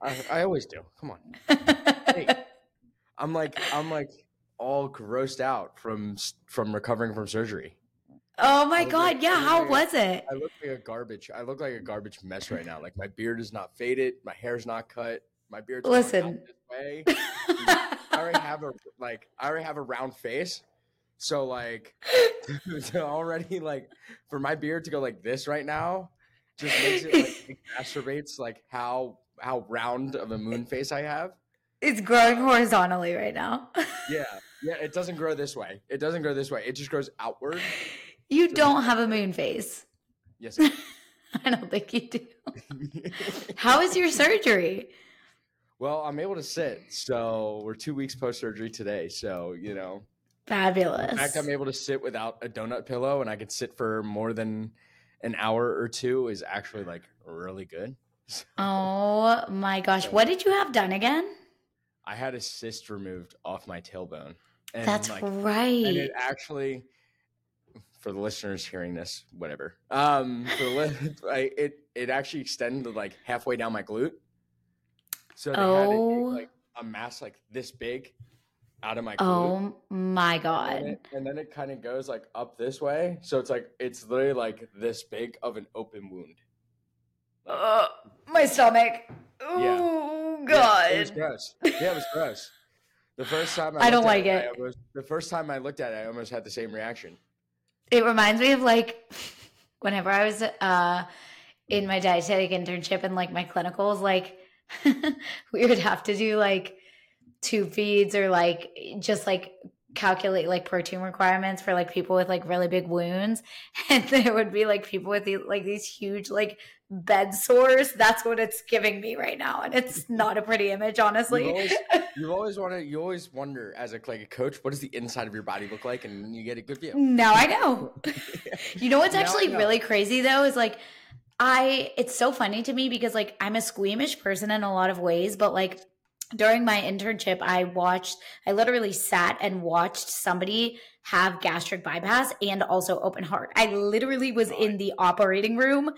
I, I always do. Come on. Hey, I'm like I'm like all grossed out from from recovering from surgery. oh my god, like- yeah. How like- was it? I look like a garbage. I look like a garbage mess right now. Like my beard is not faded. My hair's not cut. My beard's out Listen. this way. I already have a like. I already have a round face. So like, to already like for my beard to go like this right now, just makes it like exacerbates like how how round of a moon face I have. It's growing horizontally right now. Yeah, yeah. It doesn't grow this way. It doesn't grow this way. It just grows outward. You don't have a moon face. Yes. I don't think you do. How is your surgery? well, I'm able to sit. So we're two weeks post surgery today. So you know, Fabulous. the fact I'm able to sit without a donut pillow and I can sit for more than an hour or two is actually like really good. Oh my gosh. What did you have done again? I had a cyst removed off my tailbone. And That's like, right. and it actually for the listeners hearing this whatever um for the I, it it actually extended like halfway down my glute so they had Oh. it, like a mass like this big out of my oh my and god. it, and then it kind of goes like up this way so it's like it's literally like this big of an open wound Ugh, my stomach. Yeah. Oh Yeah, it was god. gross yeah it was gross the first time I, I don't like I it. almost, the first time I looked at it I almost had the same reaction It reminds me of like whenever I was uh in my dietetic internship and like my clinicals, like we would have to do like tube feeds or like just like calculate like protein requirements for like people with like really big wounds and there would be like people with these like these huge like bed sores that's what it's giving me right now and it's not a pretty image honestly You've always, you've always wanted, you always wonder as a like a coach, what does the inside of your body look like, and you get a good view. Now I know. you know what's actually know. really crazy though is like I it's so funny to me because like I'm a squeamish person in a lot of ways, but like during my internship I watched I literally sat and watched somebody have gastric bypass and also open heart. I literally was in the operating room.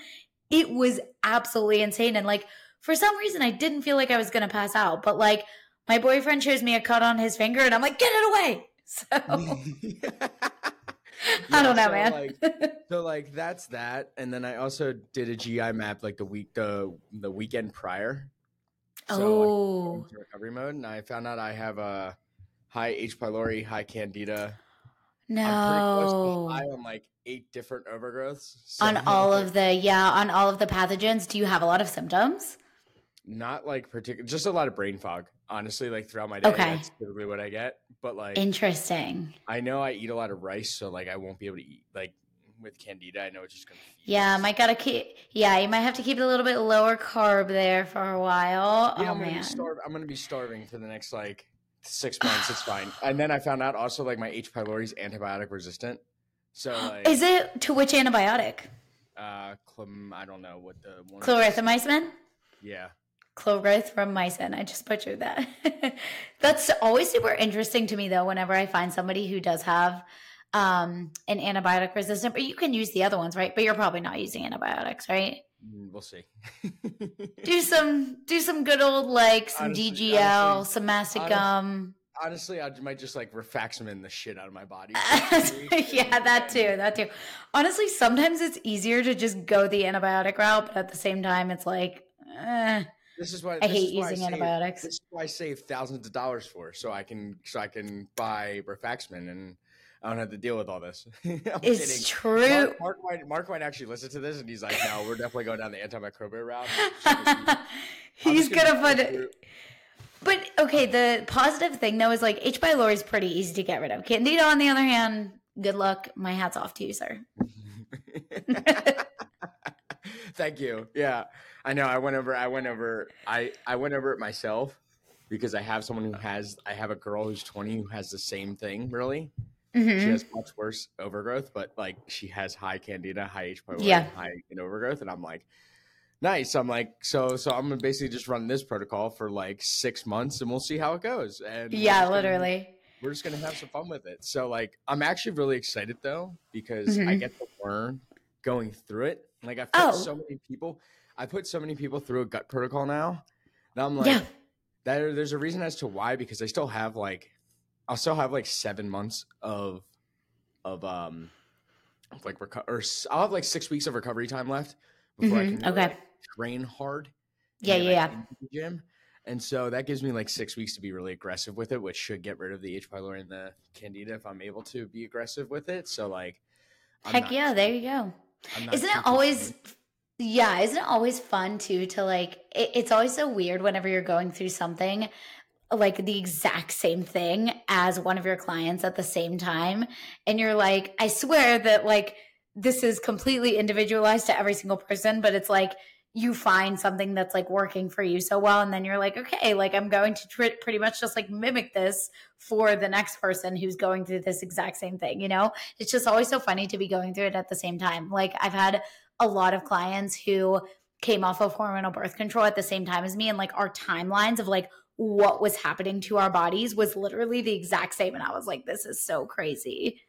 It was absolutely insane and like for some reason I didn't feel like I was going to pass out, but like my boyfriend shows me a cut on his finger and I'm like, "Get it away." So I don't know, so, man. Like, so like that's that, and then I also did a GI map like the week the the weekend prior. So, oh, recovery mode, and I found out I have a high H. pylori, high Candida. No, I'm pretty close to no. high on like eight different overgrowths. So, On all of the yeah, on all of the pathogens, do you have a lot of symptoms? not like particular, just a lot of brain fog. Honestly, like throughout my day, Okay. that's typically what I get. But like, Interesting. I know I eat a lot of rice, so like I won't be able to eat like with candida. I know it's just gonna. Yeah, fuse. might gotta keep. Yeah, you might have to keep it a little bit lower carb there for a while. Yeah, oh I'm gonna man. be starving. I'm gonna be starving for the next like six months. It's fine. And then I found out also like my H. pylori is antibiotic resistant. So like, Is it to which antibiotic? uh, clem, I don't know what the one. is. Clarithromycin. Yeah. Clarithromycin. I just butchered that. That's always super interesting to me, though. Whenever I find somebody who does have um, an antibiotic resistant, but you can use the other ones, right? But you're probably not using antibiotics, right? Mm, We'll see. Do some, do some good old like some Honestly- DGL, honestly- some mastic gum. Honestly, I might just like rifaximin the shit out of my body. yeah, that too, that too. Honestly, sometimes it's easier to just go the antibiotic route, but at the same time, it's like, eh, This is what I hate why using save- antibiotics. This is why I save thousands of dollars for, so I can so I can buy rifaximin and I don't have to deal with all this. It's kidding. true. Mark, Mark might Mark might actually listen to this and he's like, no, we're definitely going down the antimicrobial route. He's gonna go put it. through- But okay, the positive thing though is like H. pylori is pretty easy to get rid of. Candida, on the other hand, good luck. My hat's off to you, sir. Thank you. Yeah, I know. I went over. I went over. I I went over it myself because I have someone who has. I have a girl who's twenty who has the same thing. Really, she Mhm. has much worse overgrowth, but like she has high candida, high H. pylori, Yeah. high in overgrowth, and I'm like, nice. I'm like, so so I'm gonna basically just run this protocol for like six months, and we'll see how it goes. And Yeah, just gonna- literally. we're just gonna have some fun with it. So like I'm actually really excited though because I Mhm. get to learn going through it. Like I've met Oh. so many people. I put so many people through a gut protocol now. That I'm like, Yeah. that, there's a reason as to why because I still have like, I'll still have like seven months of, of um, of like reco- or I'll have like six weeks of recovery time left before I Mhm, can okay. like, train hard. Yeah, yeah, yeah. gym. And so that gives me like six weeks to be really aggressive with it, which should get rid of the H. pylori and the candida if I'm able to be aggressive with it. So like, I'm Heck yeah, too- there you go. Isn't it always concerned. yeah, isn't it always fun too to like it, it's always so weird whenever you're going through something like the exact same thing as one of your clients at the same time. And you're like I swear that like this is completely individualized to every single person but it's like you find something that's like working for you so well. And then you're like okay like i'm going to tr- pretty much just like mimic this for the next person who's going through this exact same thing you know? It's just always so funny to be going through it at the same time. Like i've had a lot of clients who came off of hormonal birth control at the same time as me. And like our timelines of like what was happening to our bodies was literally the exact same. And i was like this is so crazy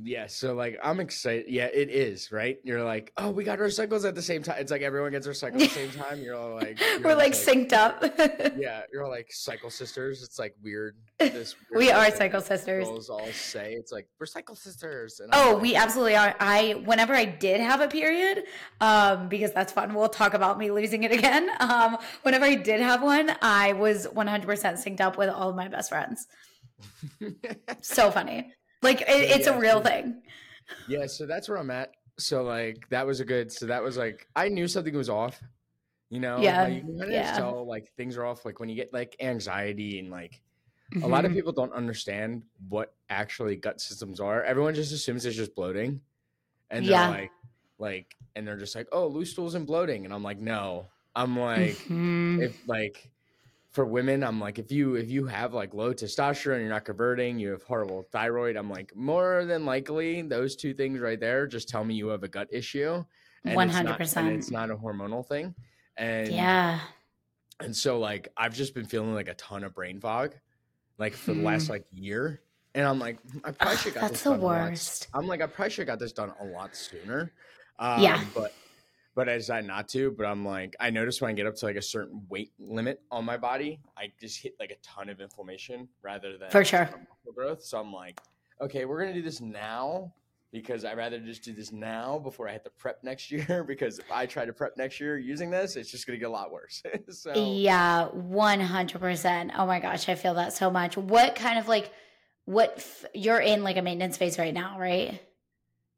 Yeah, so like I'm excited. Yeah, it is, right? You're like, oh, we got our cycles at the same time. It's like everyone gets their cycle at the same time. You're all like, you're we're like just synced up yeah, you're all like cycle sisters. It's like weird. This weird we are cycle sisters Girls all say it's like we're cycle sisters. And I'm Oh, like, we absolutely are. I whenever I did have a period, um, because that's fun. We'll talk about me losing it again. Um, whenever I did have one, I was 100% synced up with all of my best friends. So funny. Like it, it's Yeah, a real thing. yeah, so that's where I'm at. So like that was a good. So that was like I knew something was off. You know, Yeah, like, you can kind yeah. tell like things are off. Like when you get like anxiety and like a lot of Mhm. people don't understand what actually gut systems are. Everyone just assumes it's just bloating, and they're Yeah. like, like, and they're just like, oh, loose stools and bloating, and I'm like, no, I'm like, Mhm. if like for women, I'm like, if you if you have like low testosterone, you're not converting, you have horrible thyroid, I'm like, more than likely those two things right there just tell me you have a gut issue, not- and 100%. it's not a hormonal thing, and yeah. and so like I've just been feeling like a ton of brain fog, like for the last like year. And I'm like, I probably Ugh, should got that's this the done a lot. worst. I'm like, I probably should got this done a lot sooner. Um, Yeah. But but I decided not to. But I'm like, I noticed when I get up to like a certain weight limit on my body, I just hit like a ton of inflammation rather than For sure. muscle growth. So I'm like, okay, we're gonna do this now because I'd rather just do this now before I have to prep next year. Because if I try to prep next year using this, it's just gonna get a lot worse. so Yeah, 100%. Oh my gosh, I feel that so much. What kind of like what f- you're in like a maintenance phase right now, right?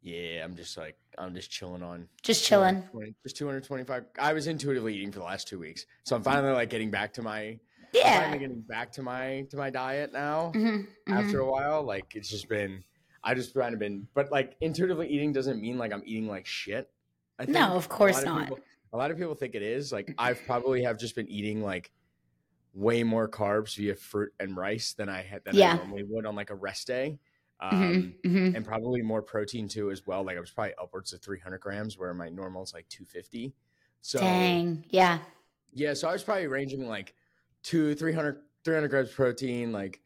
Yeah, I'm just like I'm just chilling on Just chilling. just 225. I was intuitively eating for the last two weeks, so I'm finally like getting back to my I'm Yeah. finally getting back to my to my diet now. Mhm, mhm. After a while, like it's just been I just kind of been, but like intuitively eating doesn't mean like I'm eating like shit. I No, of course lot not. People, a lot of people think it is like I've probably have just been eating like way more carbs via fruit and rice than I had than Yeah. I normally would on like a rest day. Mhm, Um, mhm. and probably more protein too as well. Like I was probably upwards of 300 grams, where my normal is like 250. So Dang. Yeah. yeah, so I was probably ranging like two, 300, 300 grams protein, like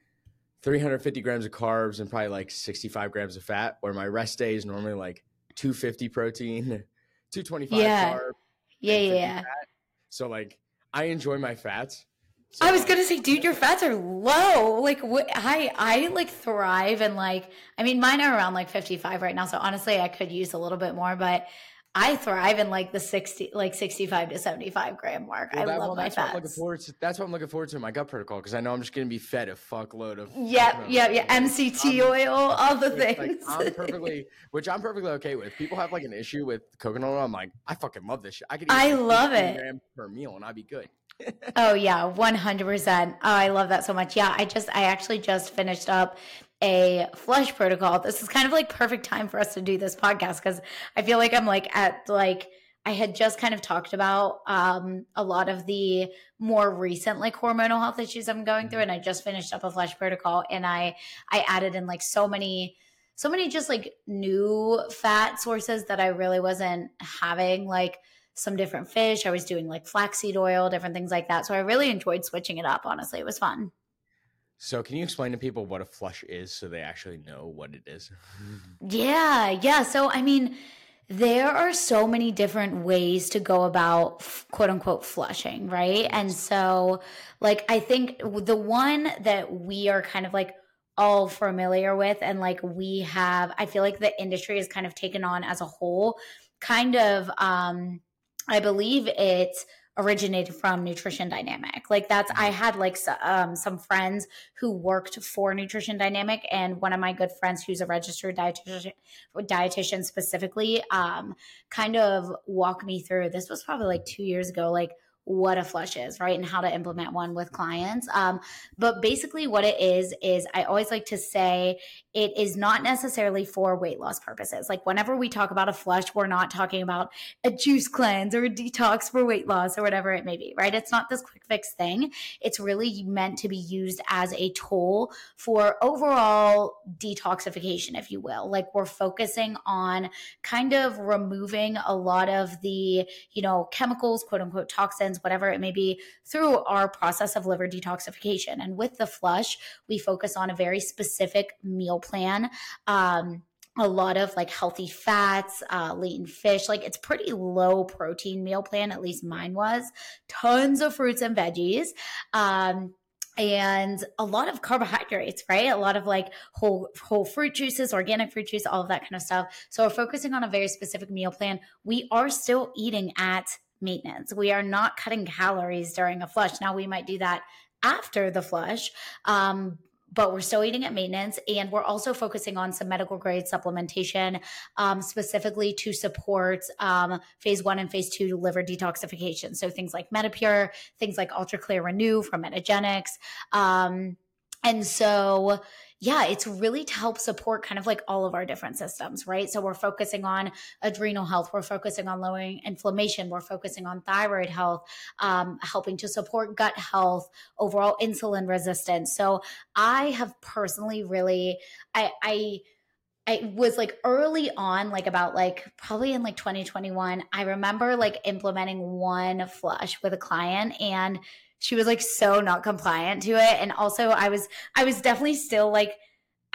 350 grams of carbs, and probably like 65 grams of fat. Where my rest day is normally like 250 protein, 225 Yeah. carb. Yeah, yeah, yeah. fat. So like I enjoy my fats. So, I was gonna say, dude, your fats are low. Like, what? I I like thrive and like, I mean, mine are around like fifty five right now. So honestly, I could use a little bit more, but I thrive in like the sixty, like sixty five to seventy five gram mark. well, I that- love well, my that's what I'm looking forward to. That's what I'm looking forward to in my gut protocol because I know I'm just gonna be fed a fuckload of. Yep, yep, yeah. MCT I'm- oil, all the Which, like, things. I'm perfectly, which I'm perfectly okay with. People have like an issue with coconut oil. I'm like, I fucking love this shit. I could. Eat I love it. grams per meal, and I'd be good. Oh yeah, one hundred percent. Oh, I love that so much. Yeah, I just I actually just finished up a flush protocol. This is kind of like perfect time for us to do this podcast because I feel like I'm like at like I had just kind of talked about um a lot of the more recent like hormonal health issues I'm going through, and I just finished up a flush protocol, and I I added in like so many so many just like new fat sources that I really wasn't having like some different fish. I was doing like flaxseed oil, different things like that. So I really enjoyed switching it up. Honestly, it was fun. So, can you explain to people what a flush is so they actually know what it is? Yeah, yeah. So I mean, there are so many different ways to go about quote unquote flushing, right? And so, like, I think the one that we are kind of like all familiar with, and like we have, I feel like the industry has kind of taken on as a whole, kind of, um, I believe it's originated from nutrition dynamic like that's i mm-hmm. had like um, some friends who worked for nutrition dynamic and one of my good friends who's a registered dietitian dietitian specifically um, kind of walked me through this was probably like two years ago like what a flush is, right? And how to implement one with clients. Um, but basically, what it is, is I always like to say it is not necessarily for weight loss purposes. Like, whenever we talk about a flush, we're not talking about a juice cleanse or a detox for weight loss or whatever it may be, right? It's not this quick fix thing. It's really meant to be used as a tool for overall detoxification, if you will. Like, we're focusing on kind of removing a lot of the, you know, chemicals, quote unquote, toxins whatever it may be, through our process of liver detoxification. And with the flush, we focus on a very specific meal plan. Um, a lot of like healthy fats, uh, fish. Like it's pretty low protein meal plan, at least mine was. Tons of fruits and veggies. Um, and a lot of carbohydrates, right? A lot of like whole whole fruit juices, organic fruit juice, all of that kind of stuff. So we're focusing on a very specific meal plan. We are still eating at maintenance. We are not cutting calories during a flush. Now, we might do that after the flush. Um, but we're still eating at maintenance and we're also focusing on some medical grade supplementation um, specifically to support um, phase one and phase two liver detoxification so things like metapure things like ultra clear renew from metagenics um, and so yeah, it's really to help support kind of like all of our different systems, right? So we're focusing on adrenal health, we're focusing on lowering inflammation, we're focusing on thyroid health, um, helping to support gut health, overall insulin resistance. So I have personally really, I, I, I was like early on, like about like probably in like 2021. I remember like implementing one flush with a client and she was like so not compliant to it and also i was i was definitely still like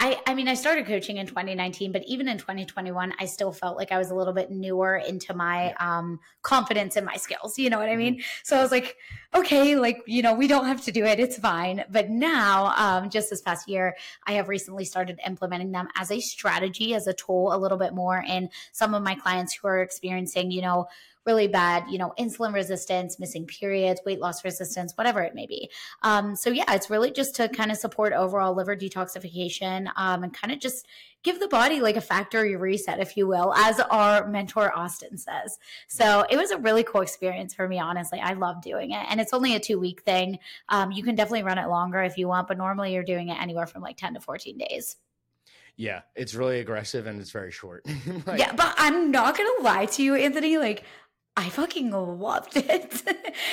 I, I mean, I started coaching in 2019, but even in 2021, I still felt like I was a little bit newer into my um, confidence in my skills. You know what I mean? Mm-hmm. So I was like, okay, like, you know, we don't have to do it. It's fine. But now, um, just this past year, I have recently started implementing them as a strategy, as a tool a little bit more in some of my clients who are experiencing, you know, really bad, you know, insulin resistance, missing periods, weight loss resistance, whatever it may be. Um, so yeah, it's really just to kind of support overall liver detoxification um, and kind of just give the body like a factory reset, if you will, as our mentor Austin says. So it was a really cool experience for me, honestly. I love doing it. And it's only a two week thing. Um, you can definitely run it longer if you want, but normally you're doing it anywhere from like 10 to 14 days. Yeah, it's really aggressive and it's very short. like, yeah, but I'm not gonna lie to you, Anthony. Like I fucking loved it.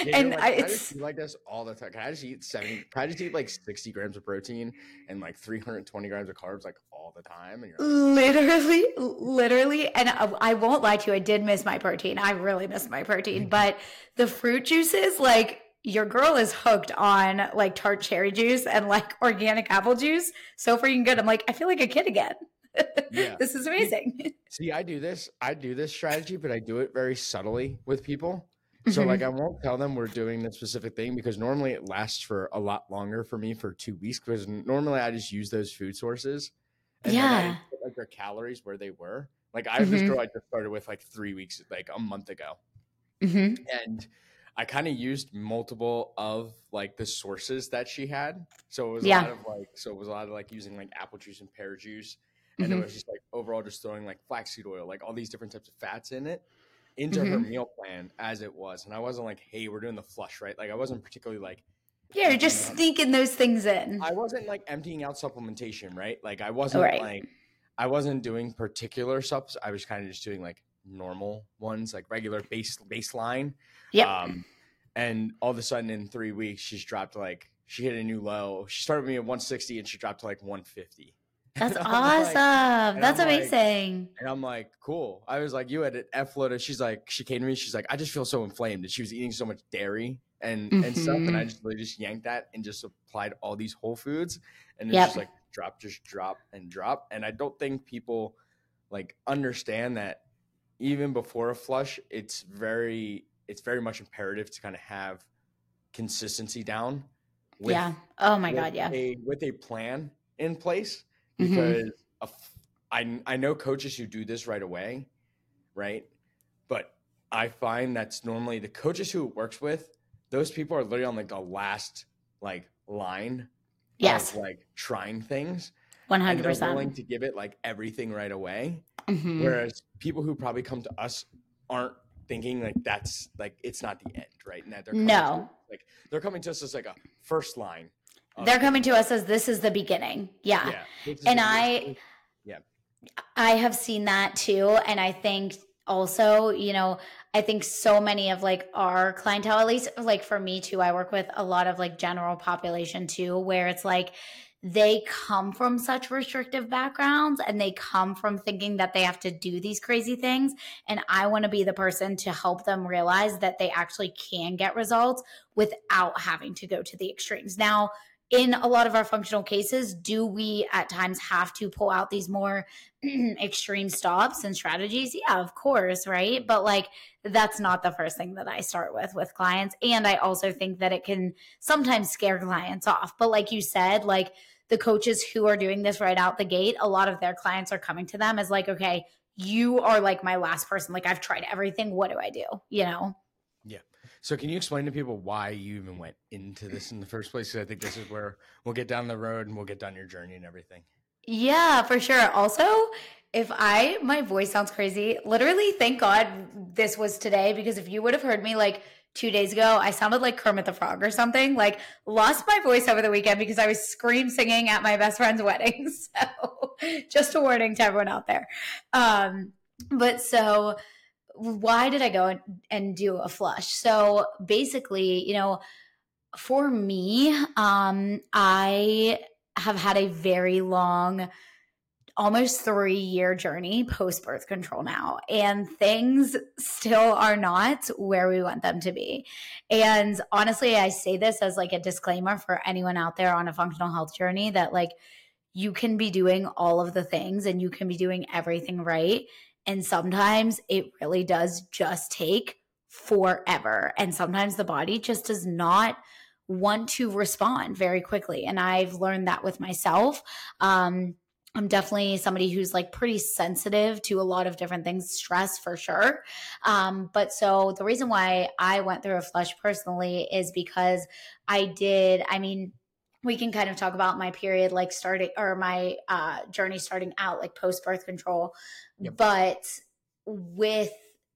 Yeah, and like, I, it's I like this all the time. Can I just eat 70, can I just eat like 60 grams of protein and like 320 grams of carbs like all the time? Like, literally, literally. And I, I won't lie to you, I did miss my protein. I really missed my protein, but the fruit juices, like, your girl is hooked on like tart cherry juice and like organic apple juice so freaking good. I'm like, I feel like a kid again yeah. this is amazing. See, I do this. I do this strategy, but I do it very subtly with people. So like mm-hmm. I won't tell them we're doing this specific thing because normally it lasts for a lot longer for me for two weeks because normally I just use those food sources. And yeah. Put, like their calories where they were. Like I mm-hmm. this girl I just started with like three weeks, like a month ago. Mm-hmm. And I kind of used multiple of like the sources that she had. So it was yeah. a lot of like so it was a lot of like using like apple juice and pear juice and mm-hmm. it was just like overall just throwing like flaxseed oil, like all these different types of fats in it into mm-hmm. her meal plan as it was. And I wasn't like, hey, we're doing the flush, right? Like I wasn't particularly like Yeah, you're just sneaking those things in. I wasn't like emptying out supplementation, right? Like I wasn't right. like I wasn't doing particular subs. I was kind of just doing like normal ones, like regular base baseline. Yeah. Um, and all of a sudden in three weeks she's dropped like she hit a new low. She started with me at 160 and she dropped to like 150. That's awesome. Like, That's amazing. Like, and I'm like, cool. I was like, you had an F load. She's like, she came to me. She's like, I just feel so inflamed. And she was eating so much dairy and mm-hmm. and stuff. And I mm-hmm. just really just yanked that and just applied all these whole foods. And it's yep. just like drop, just drop and drop. And I don't think people like understand that even before a flush, it's very it's very much imperative to kind of have consistency down. With, yeah. Oh my god. Yeah. A, with a plan in place. Because a f- I I know coaches who do this right away, right? But I find that's normally the coaches who it works with. Those people are literally on like the last like line Yes. of like trying things One and hundred they're willing to give it like everything right away. Mhm. Whereas people who probably come to us aren't thinking like that's like it's not the end, right? And that they're No. to, like they're coming to us as like a first line. They're coming to us as this is the beginning. Yeah. Yeah, And I- yeah, I have seen that too. And I think also, you know, I think so many of like our clientele, at least like for me too, I work with a lot of like general population too, where it's like they come from such restrictive backgrounds and they come from thinking that they have to do these crazy things. And I want to be the person to help them realize that they actually can get results without having to go to the extremes. Now, in a lot of our functional cases, do we at times have to pull out these more extreme stops and strategies? Yeah, of course, right? But like that's not the first thing that I start with with clients. And I also think that it can sometimes scare clients off. But like you said, like the coaches who are doing this right out the gate, a lot of their clients are coming to them as like, okay, you are like my last person. Like I've tried everything. What do I do? You know? So can you explain to people why you even went into this in the first place? Because I think this is where we'll get down the road and we'll get down your journey and everything. Yeah, for sure. Also, if I my voice sounds crazy, literally thank God this was today because if you would have heard me like 2 days ago, I sounded like Kermit the Frog or something. Like lost my voice over the weekend because I was scream singing at my best friend's wedding. So, just a warning to everyone out there. Um but so why did I go and, do a flush? So basically, you know, for me, um I have had a very long almost three year journey post birth control now, and things still are not where we want them to be. And honestly, I say this as like a disclaimer for anyone out there on a functional health journey that like you can be doing all of the things and you can be doing everything right. And sometimes it really does just take forever. And sometimes the body just does not want to respond very quickly. And I've learned that with myself. Um, I'm definitely somebody who's like pretty sensitive to a lot of different things, stress for sure. Um, but so the reason why I went through a flush personally is because I did, I mean, we can kind of talk about my period like starting or my uh, journey starting out like post birth control. Yep. But with,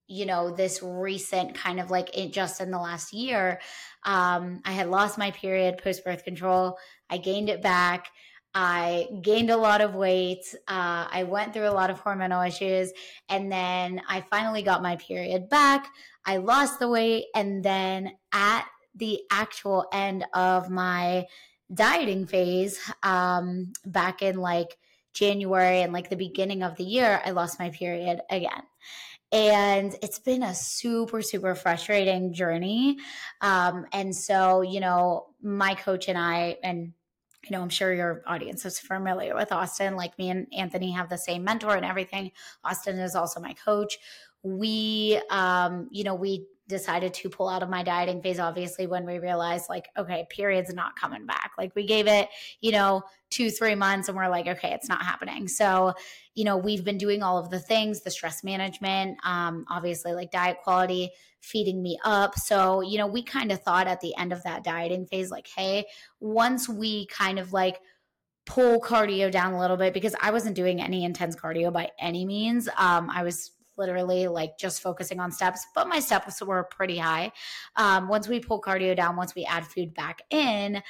you know, this recent kind of like it just in the last year, um, I had lost my period post birth control. I gained it back. I gained a lot of weight. Uh, I went through a lot of hormonal issues. And then I finally got my period back. I lost the weight. And then at the actual end of my dieting phase, um, back in like January and like the beginning of the year, I lost my period again. And it's been a super, super frustrating journey. Um, and so, you know, my coach and I, and you know, I'm sure your audience is familiar with Austin. Like me and Anthony have the same mentor and everything. Austin is also my coach. We, um, you know, we decided to pull out of my dieting phase, obviously, when we realized, like, okay, period's not coming back. Like, we gave it, you know, two, three months and we're like, okay, it's not happening. So, you know, we've been doing all of the things, the stress management, um, obviously, like diet quality, feeding me up. So, you know, we kind of thought at the end of that dieting phase, like, hey, once we kind of like pull cardio down a little bit, because I wasn't doing any intense cardio by any means. Um, I was literally like just focusing on steps, but my steps were pretty high. Um, once we pull cardio down, once we add food back in,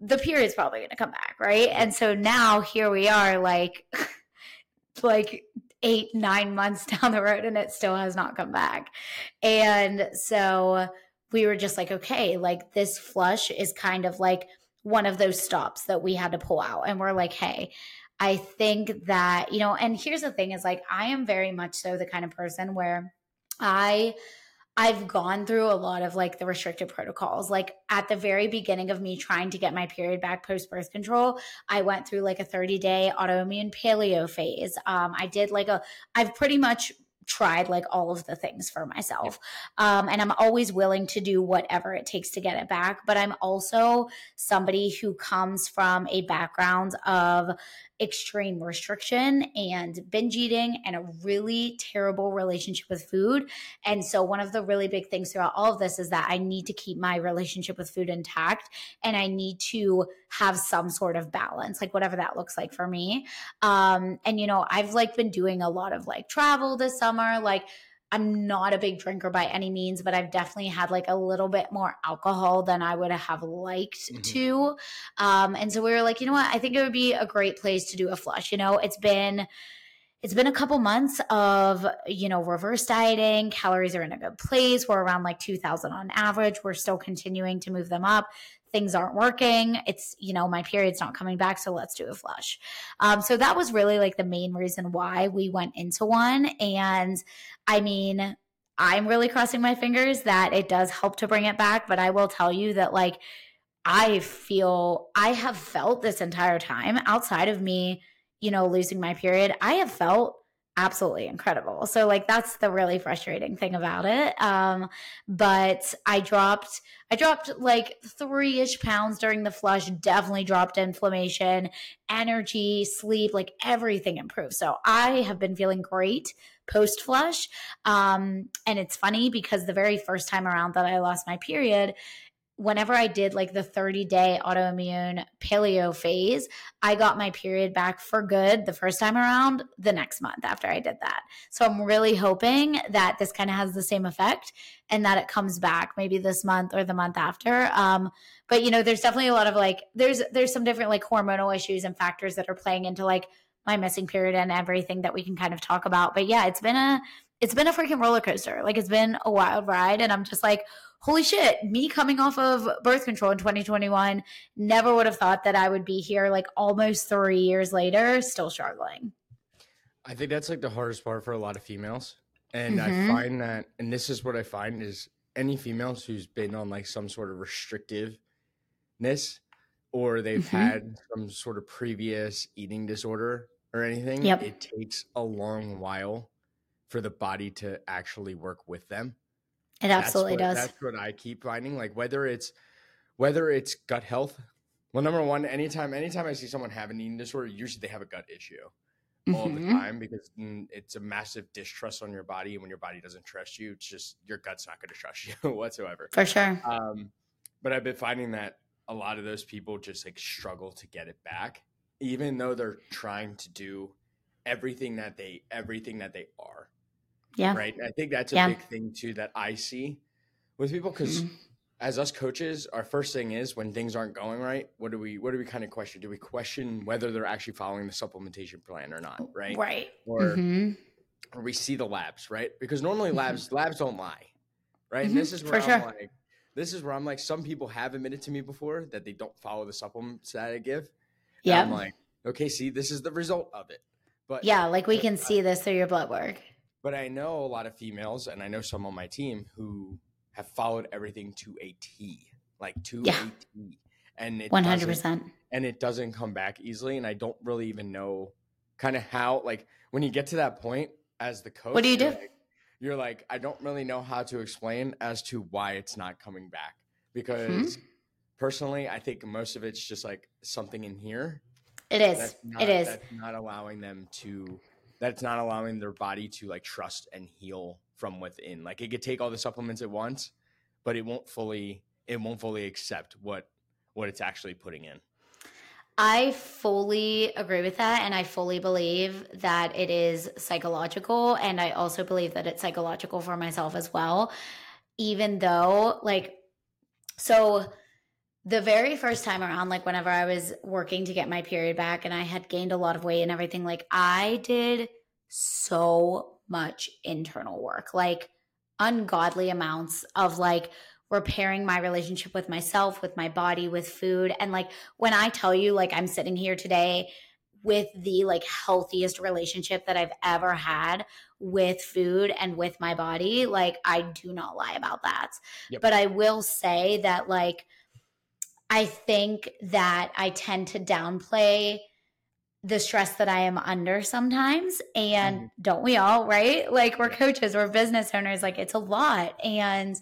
the period's probably going to come back, right? And so now here we are, like, like eight, nine months down the road, and it still has not come back. And so we were just like, okay, like this flush is kind of like one of those stops that we had to pull out. And we're like, hey, I think that, you know, and here's the thing is like, I am very much so the kind of person where I, I've gone through a lot of like the restrictive protocols. Like at the very beginning of me trying to get my period back post birth control, I went through like a 30 day autoimmune paleo phase. Um, I did like a, I've pretty much tried like all of the things for myself. Um, and I'm always willing to do whatever it takes to get it back. But I'm also somebody who comes from a background of extreme restriction and binge eating and a really terrible relationship with food. And so, one of the really big things throughout all of this is that I need to keep my relationship with food intact and I need to have some sort of balance, like whatever that looks like for me. Um, and, you know, I've like been doing a lot of like travel this summer, like I'm not a big drinker by any means, but I've definitely had like a little bit more alcohol than I would have liked mm-hmm. to. Um, and so we were like, you know what? I think it would be a great place to do a flush. You know, it's been it's been a couple months of you know reverse dieting calories are in a good place we're around like 2000 on average we're still continuing to move them up things aren't working. It's, you know, my period's not coming back. So let's do a flush. Um, so that was really like the main reason why we went into one. And I mean, I'm really crossing my fingers that it does help to bring it back. But I will tell you that, like, I feel I have felt this entire time outside of me, you know, losing my period. I have felt absolutely incredible. So like that's the really frustrating thing about it. Um, but I dropped I dropped like three ish pounds during the flush. Definitely dropped inflammation, energy, sleep, like everything improved. So I have been feeling great post flush. Um, and it's funny because the very first time around that I lost my period, whenever I did like the 30 day autoimmune paleo phase, I got my period back for good the first time around the next month after I did that. So I'm really hoping that this kind of has the same effect and that it comes back maybe this month or the month after. Um, but you know, there's definitely a lot of like there's there's some different like hormonal issues and factors that are playing into like my missing period and everything that we can kind of talk about. But yeah, it's been a it's been a freaking roller coaster. Like it's been a wild ride and I'm just like holy shit, me coming off of birth control in 2021, never would have thought that I would be here like almost three years later, still struggling. I think that's like the hardest part for a lot of females. And mm-hmm. I find that, and this is what I find is any females who's been on like some sort of restrictiveness or they've mm-hmm. had some sort of previous eating disorder or anything, yep. it takes a long while for the body to actually work with them. It absolutely that's what, does. That's what I keep finding. Like whether it's whether it's gut health. Well, number one, anytime anytime I see someone have an eating disorder, usually they have a gut issue all mm-hmm. the time because it's a massive distrust on your body. And when your body doesn't trust you, it's just your gut's not going to trust you whatsoever. For sure. Um, but I've been finding that a lot of those people just like struggle to get it back, even though they're trying to do everything that they everything that they are. Yeah. Right. I think that's a yeah. big thing too that I see with people because mm-hmm. as us coaches, our first thing is when things aren't going right, what do we what do we kind of question? Do we question whether they're actually following the supplementation plan or not? Right. Right. Or mm-hmm. or we see the labs, right? Because normally mm-hmm. labs mm-hmm. labs don't lie. Right. And this mm-hmm. is where For I'm sure. like this is where I'm like, some people have admitted to me before that they don't follow the supplements that I give. Yeah. I'm like, okay, see, this is the result of it. But yeah, like we can see this through your blood work. But I know a lot of females, and I know some on my team who have followed everything to a T, like to yeah. a T, and it one hundred percent, and it doesn't come back easily. And I don't really even know kind of how, like, when you get to that point as the coach, what do you do? Like, you're like, I don't really know how to explain as to why it's not coming back because hmm? personally, I think most of it's just like something in here. It is. Not, it is. That's not allowing them to that's not allowing their body to like trust and heal from within. Like it could take all the supplements at once, but it won't fully it won't fully accept what what it's actually putting in. I fully agree with that. And I fully believe that it is psychological. And I also believe that it's psychological for myself as well. Even though, like, so the very first time around, like whenever I was working to get my period back and I had gained a lot of weight and everything, like I did so much internal work, like ungodly amounts of like repairing my relationship with myself, with my body, with food. And like when I tell you, like I'm sitting here today with the like healthiest relationship that I've ever had with food and with my body, like I do not lie about that. Yep. But I will say that like I think that I tend to downplay the stress that I am under sometimes. And mm-hmm. don't we all, right? Like we're coaches, we're business owners, like it's a lot. And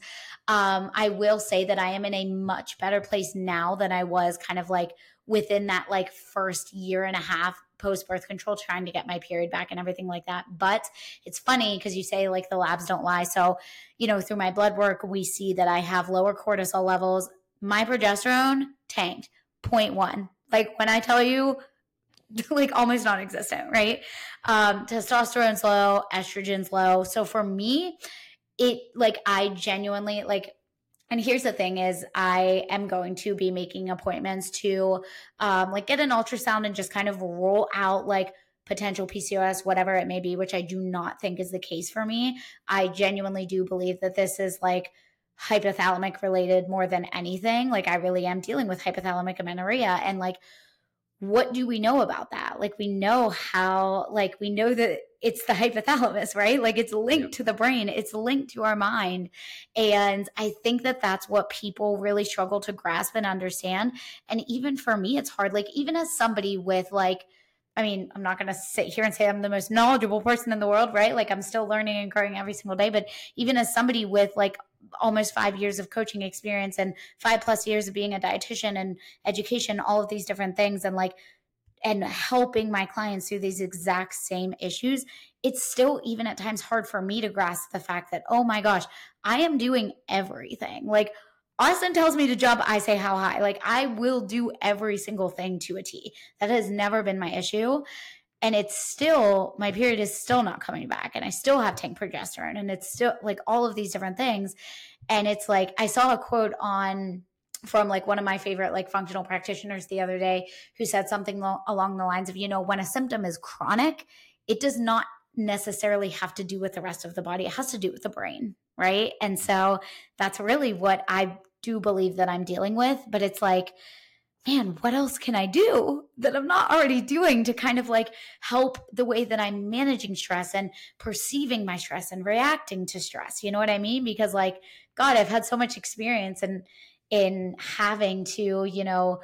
um, I will say that I am in a much better place now than I was kind of like within that like first year and a half post birth control trying to get my period back and everything like that. But it's funny because you say like the labs don't lie. So, you know, through my blood work, we see that I have lower cortisol levels. My progesterone tanked 0.1. Like when I tell you, like almost non-existent, right? Um, testosterone's low, estrogen's low. So for me, it like I genuinely like and here's the thing is i am going to be making appointments to um, like get an ultrasound and just kind of roll out like potential pcos whatever it may be which i do not think is the case for me i genuinely do believe that this is like hypothalamic related more than anything like i really am dealing with hypothalamic amenorrhea and like what do we know about that? Like we know how, like we know that it's the hypothalamus, right? Like it's linked to the brain, it's linked to our mind. And I think that that's what people really struggle to grasp and understand. And even for me, it's hard. Like, even as somebody with like, I mean, I'm not going to sit here and say I'm the most knowledgeable person in the world, right? Like, I'm still learning and growing every single day. But even as somebody with like almost five years of coaching experience and five plus years of being a dietitian and education, all of these different things, and like, and helping my clients through these exact same issues, it's still even at times hard for me to grasp the fact that, oh my gosh, I am doing everything. Like, Austin tells me to jump, I say how high. Like, I will do every single thing to a T. That has never been my issue and it's still my period is still not coming back and i still have tank progesterone and it's still like all of these different things. And it's like i saw a quote on from like one of my favorite like functional practitioners the other day who said something lo- along the lines of you know when a symptom is chronic it does not necessarily have to do with the rest of the body. It has to do with the brain right? And so that's really what i do believe that i'm dealing with but it's like man, what else can I do that I'm not already doing to kind of like help the way that I'm managing stress and perceiving my stress and reacting to stress? You know what I mean? Because like, God, I've had so much experience in in having to, you know,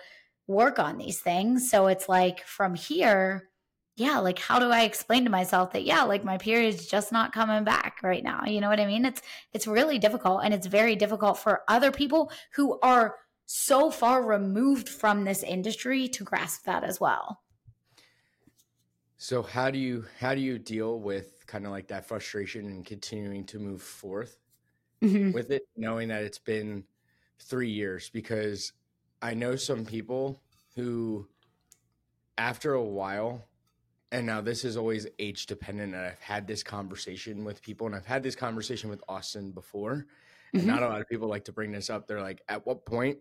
work on these things. So it's like from here, yeah, like how do I explain to myself that yeah, like my period's just not coming back right now? You know what I mean? It's it's really difficult and it's very difficult for other people who are so far removed from this industry to grasp that as well. So how do you how do you deal with kind of like that frustration and continuing to move forth mm-hmm. with it, knowing that it's been three years? Because I know some people who, after a while, and now this is always age dependent. And I've had this conversation with people, and I've had this conversation with Austin before. And mm-hmm. not a lot of people like to bring this up. They're like, at what point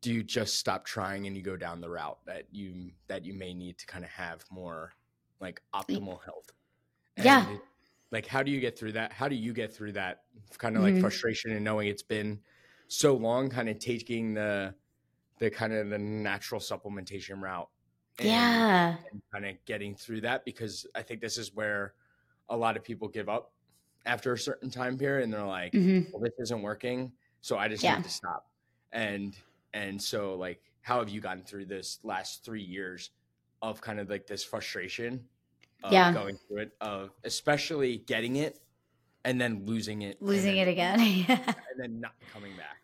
do you just stop trying and you go down the route that you that you may need to kind of have more like optimal health and yeah like how do you get through that how do you get through that kind of like mm-hmm. frustration and knowing it's been so long kind of taking the the kind of the natural supplementation route and, yeah and kind of getting through that because i think this is where a lot of people give up after a certain time period and they're like mm-hmm. well this isn't working so i just yeah. need to stop and and so, like, how have you gotten through this last three years of kind of like this frustration of yeah. going through it, of especially getting it and then losing it, losing then, it again, and then not coming back?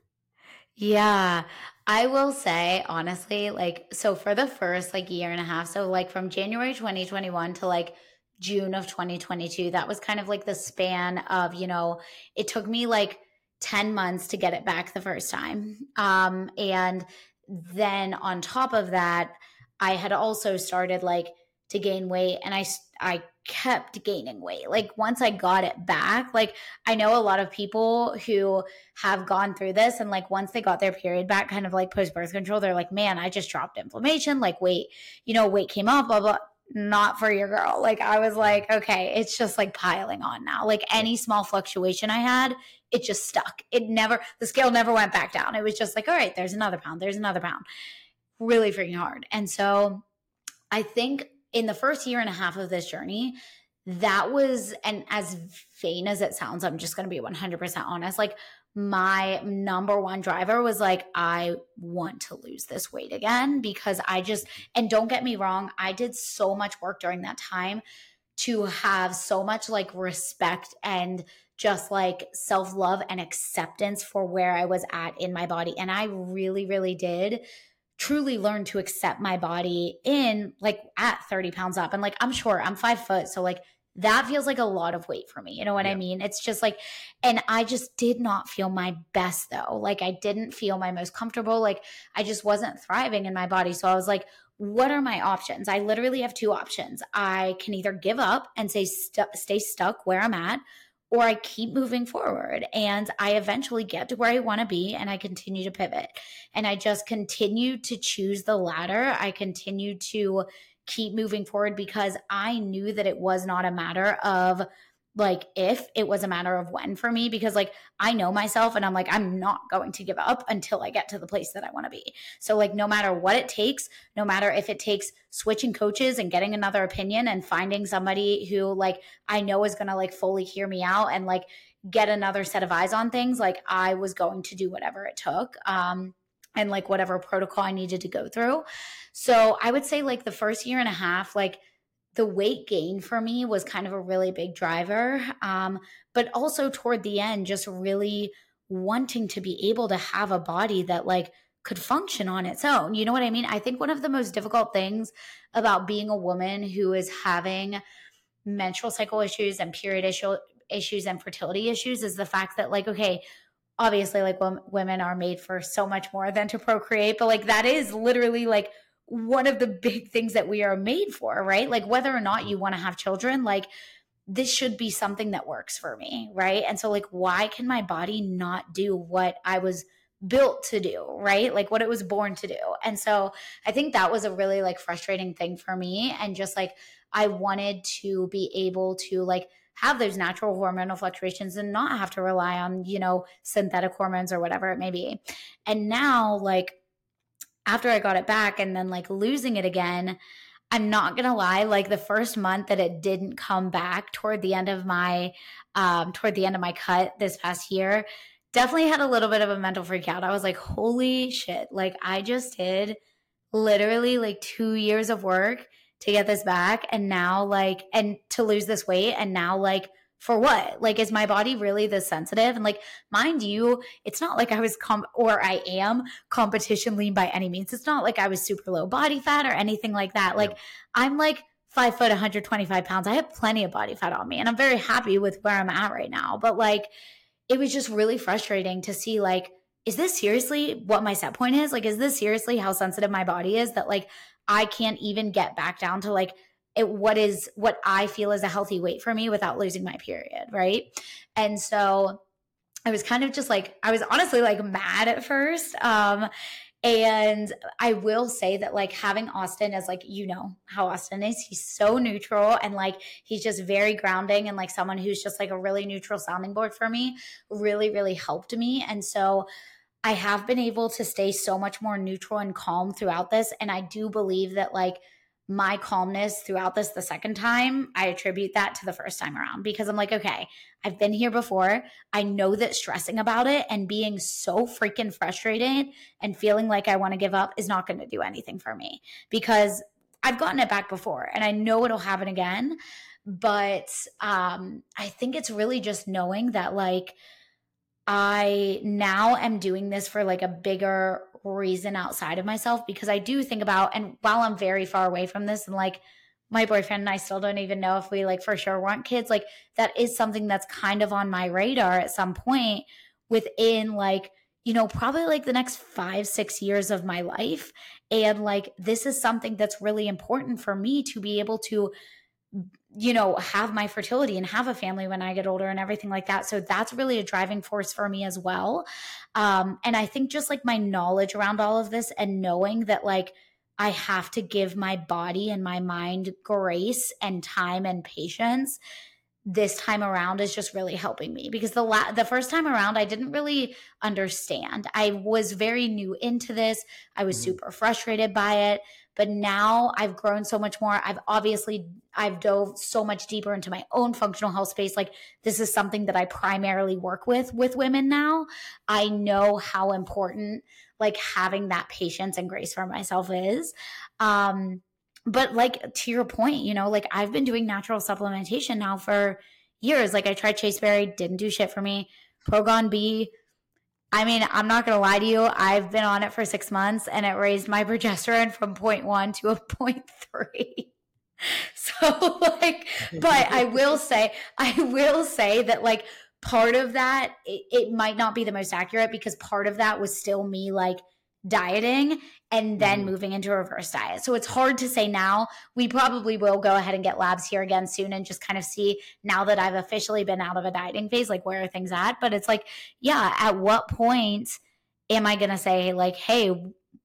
Yeah, I will say honestly, like, so for the first like year and a half, so like from January 2021 to like June of 2022, that was kind of like the span of, you know, it took me like 10 months to get it back the first time. Um, and then on top of that, I had also started like to gain weight and I, I kept gaining weight. Like once I got it back, like I know a lot of people who have gone through this and like once they got their period back, kind of like post birth control, they're like, man, I just dropped inflammation. Like weight, you know, weight came off, blah, blah not for your girl. Like I was like, okay, it's just like piling on now. Like any small fluctuation I had, it just stuck. It never the scale never went back down. It was just like, all right, there's another pound, there's another pound. Really freaking hard. And so I think in the first year and a half of this journey, that was and as vain as it sounds, I'm just going to be 100% honest. Like my number one driver was like, I want to lose this weight again because I just, and don't get me wrong, I did so much work during that time to have so much like respect and just like self love and acceptance for where I was at in my body. And I really, really did truly learn to accept my body in like at 30 pounds up. And like, I'm sure I'm five foot. So like, that feels like a lot of weight for me. You know what yeah. I mean? It's just like, and I just did not feel my best though. Like, I didn't feel my most comfortable. Like, I just wasn't thriving in my body. So I was like, what are my options? I literally have two options. I can either give up and say, st- stay stuck where I'm at, or I keep moving forward and I eventually get to where I want to be and I continue to pivot. And I just continue to choose the latter. I continue to keep moving forward because I knew that it was not a matter of like if it was a matter of when for me because like I know myself and I'm like I'm not going to give up until I get to the place that I want to be. So like no matter what it takes, no matter if it takes switching coaches and getting another opinion and finding somebody who like I know is going to like fully hear me out and like get another set of eyes on things, like I was going to do whatever it took. Um and like whatever protocol I needed to go through. So I would say like the first year and a half like the weight gain for me was kind of a really big driver. Um, but also toward the end, just really wanting to be able to have a body that like could function on its own. You know what I mean? I think one of the most difficult things about being a woman who is having menstrual cycle issues and period issue, issues and fertility issues is the fact that like okay obviously like women are made for so much more than to procreate but like that is literally like one of the big things that we are made for, right? Like whether or not you want to have children, like this should be something that works for me, right? And so like why can my body not do what I was built to do, right? Like what it was born to do. And so I think that was a really like frustrating thing for me and just like I wanted to be able to like have those natural hormonal fluctuations and not have to rely on, you know, synthetic hormones or whatever it may be. And now like after I got it back and then like losing it again, I'm not gonna lie, like the first month that it didn't come back toward the end of my um toward the end of my cut this past year, definitely had a little bit of a mental freak out. I was like, holy shit, like I just did literally like two years of work to get this back and now like and to lose this weight and now like for what? Like, is my body really this sensitive? And like, mind you, it's not like I was com or I am competition lean by any means. It's not like I was super low body fat or anything like that. Like, I'm like five foot, 125 pounds. I have plenty of body fat on me, and I'm very happy with where I'm at right now. But like, it was just really frustrating to see like, is this seriously what my set point is? Like, is this seriously how sensitive my body is that like I can't even get back down to like it, what is what I feel is a healthy weight for me without losing my period, right? And so I was kind of just like I was honestly like mad at first. Um and I will say that like having Austin as like you know how Austin is, he's so neutral and like he's just very grounding and like someone who's just like a really neutral sounding board for me really really helped me. And so I have been able to stay so much more neutral and calm throughout this and I do believe that like my calmness throughout this the second time, I attribute that to the first time around because I'm like, okay, I've been here before. I know that stressing about it and being so freaking frustrated and feeling like I want to give up is not going to do anything for me because I've gotten it back before and I know it'll happen again. But um, I think it's really just knowing that, like, I now am doing this for like a bigger reason outside of myself because I do think about, and while I'm very far away from this and like my boyfriend and I still don't even know if we like for sure want kids, like that is something that's kind of on my radar at some point within like, you know, probably like the next five, six years of my life. And like, this is something that's really important for me to be able to you know, have my fertility and have a family when I get older and everything like that. So that's really a driving force for me as well. Um, and I think just like my knowledge around all of this and knowing that like I have to give my body and my mind grace and time and patience this time around is just really helping me because the la- the first time around I didn't really understand. I was very new into this. I was mm-hmm. super frustrated by it, but now I've grown so much more. I've obviously I've dove so much deeper into my own functional health space. Like this is something that I primarily work with with women now. I know how important like having that patience and grace for myself is. Um but like to your point, you know, like I've been doing natural supplementation now for years. Like I tried Chasteberry, didn't do shit for me. Progon B, I mean, I'm not gonna lie to you. I've been on it for six months, and it raised my progesterone from 0.1 to a 0.3. So like, but I will say, I will say that like part of that, it, it might not be the most accurate because part of that was still me like dieting and then mm. moving into a reverse diet. So it's hard to say now. We probably will go ahead and get labs here again soon and just kind of see now that I've officially been out of a dieting phase, like where are things at? But it's like, yeah, at what point am I going to say, like, hey,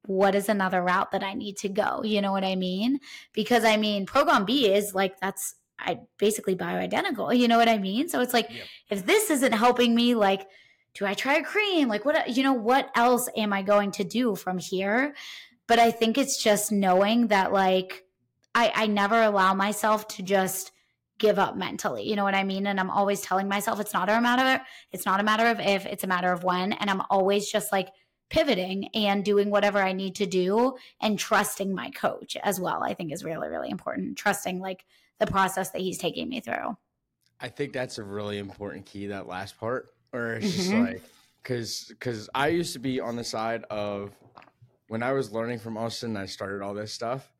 what is another route that I need to go? You know what I mean? Because I mean, Progon B is like, that's I basically bioidentical. You know what I mean? So it's like, yep. if this isn't helping me, like, do I try a cream? Like, what, you know, what else am I going to do from here? But I think it's just knowing that, like, I, I never allow myself to just give up mentally. You know what I mean? And I'm always telling myself it's not a matter, of, it's not a matter of if, it's a matter of when. And I'm always just like, pivoting and doing whatever I need to do and trusting my coach as well, I think is really, really important. Trusting like the process that he's taking me through. I think that's a really important key, that last part or it's just mm-hmm. like because because I used to be on the side of when I was learning from Austin, I started all this stuff.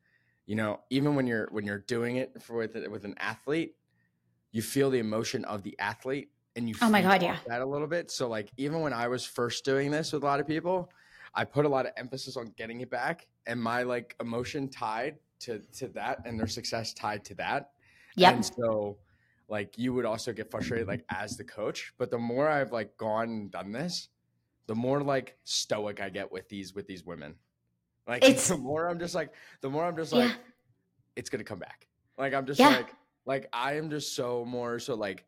You know, even when you're when you're doing it for with with an athlete, you feel the emotion of the athlete, and you oh my god, yeah, that a little bit. So like even when I was first doing this with a lot of people, I put a lot of emphasis on getting it back, and my like emotion tied to to that, and their success tied to that. Yeah. And so like you would also get frustrated like as the coach but the more i've like gone and done this the more like stoic i get with these with these women like it's, the more i'm just like the more i'm just like yeah. it's gonna come back like i'm just yeah. like like i am just so more so like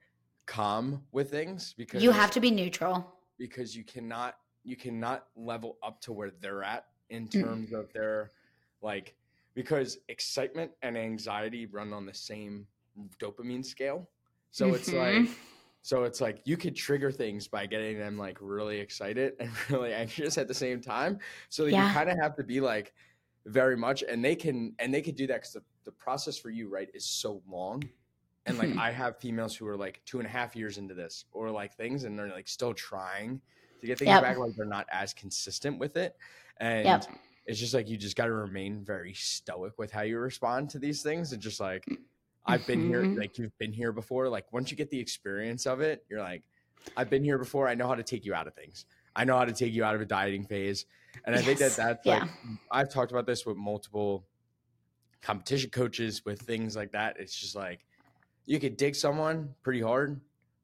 calm with things because you have to be neutral because you cannot you cannot level up to where they're at in mm. terms mm. of their like because excitement and anxiety run on the same dopamine scale. So mm-hmm. it's like so it's like you could trigger things by getting them like really excited and really anxious at the same time. So yeah. you kind of have to be like very much and they can and they can do that because the, the process for you, right, is so long. And like I have females who are like two and a half years into this or like things and they're like still trying to get things yep. back, like they're not as consistent with it. And yep. it's just like you just gotta remain very stoic with how you respond to these things and just like I've been here, mm-hmm. like you've been here before. Like once you get the experience of it, you're like, I've been here before. I know how to take you out of things. I know how to take you out of a dieting phase. And yes. I think that that's yeah. like, I've talked about this with multiple competition coaches with things like that. It's just like, you could dig someone pretty hard,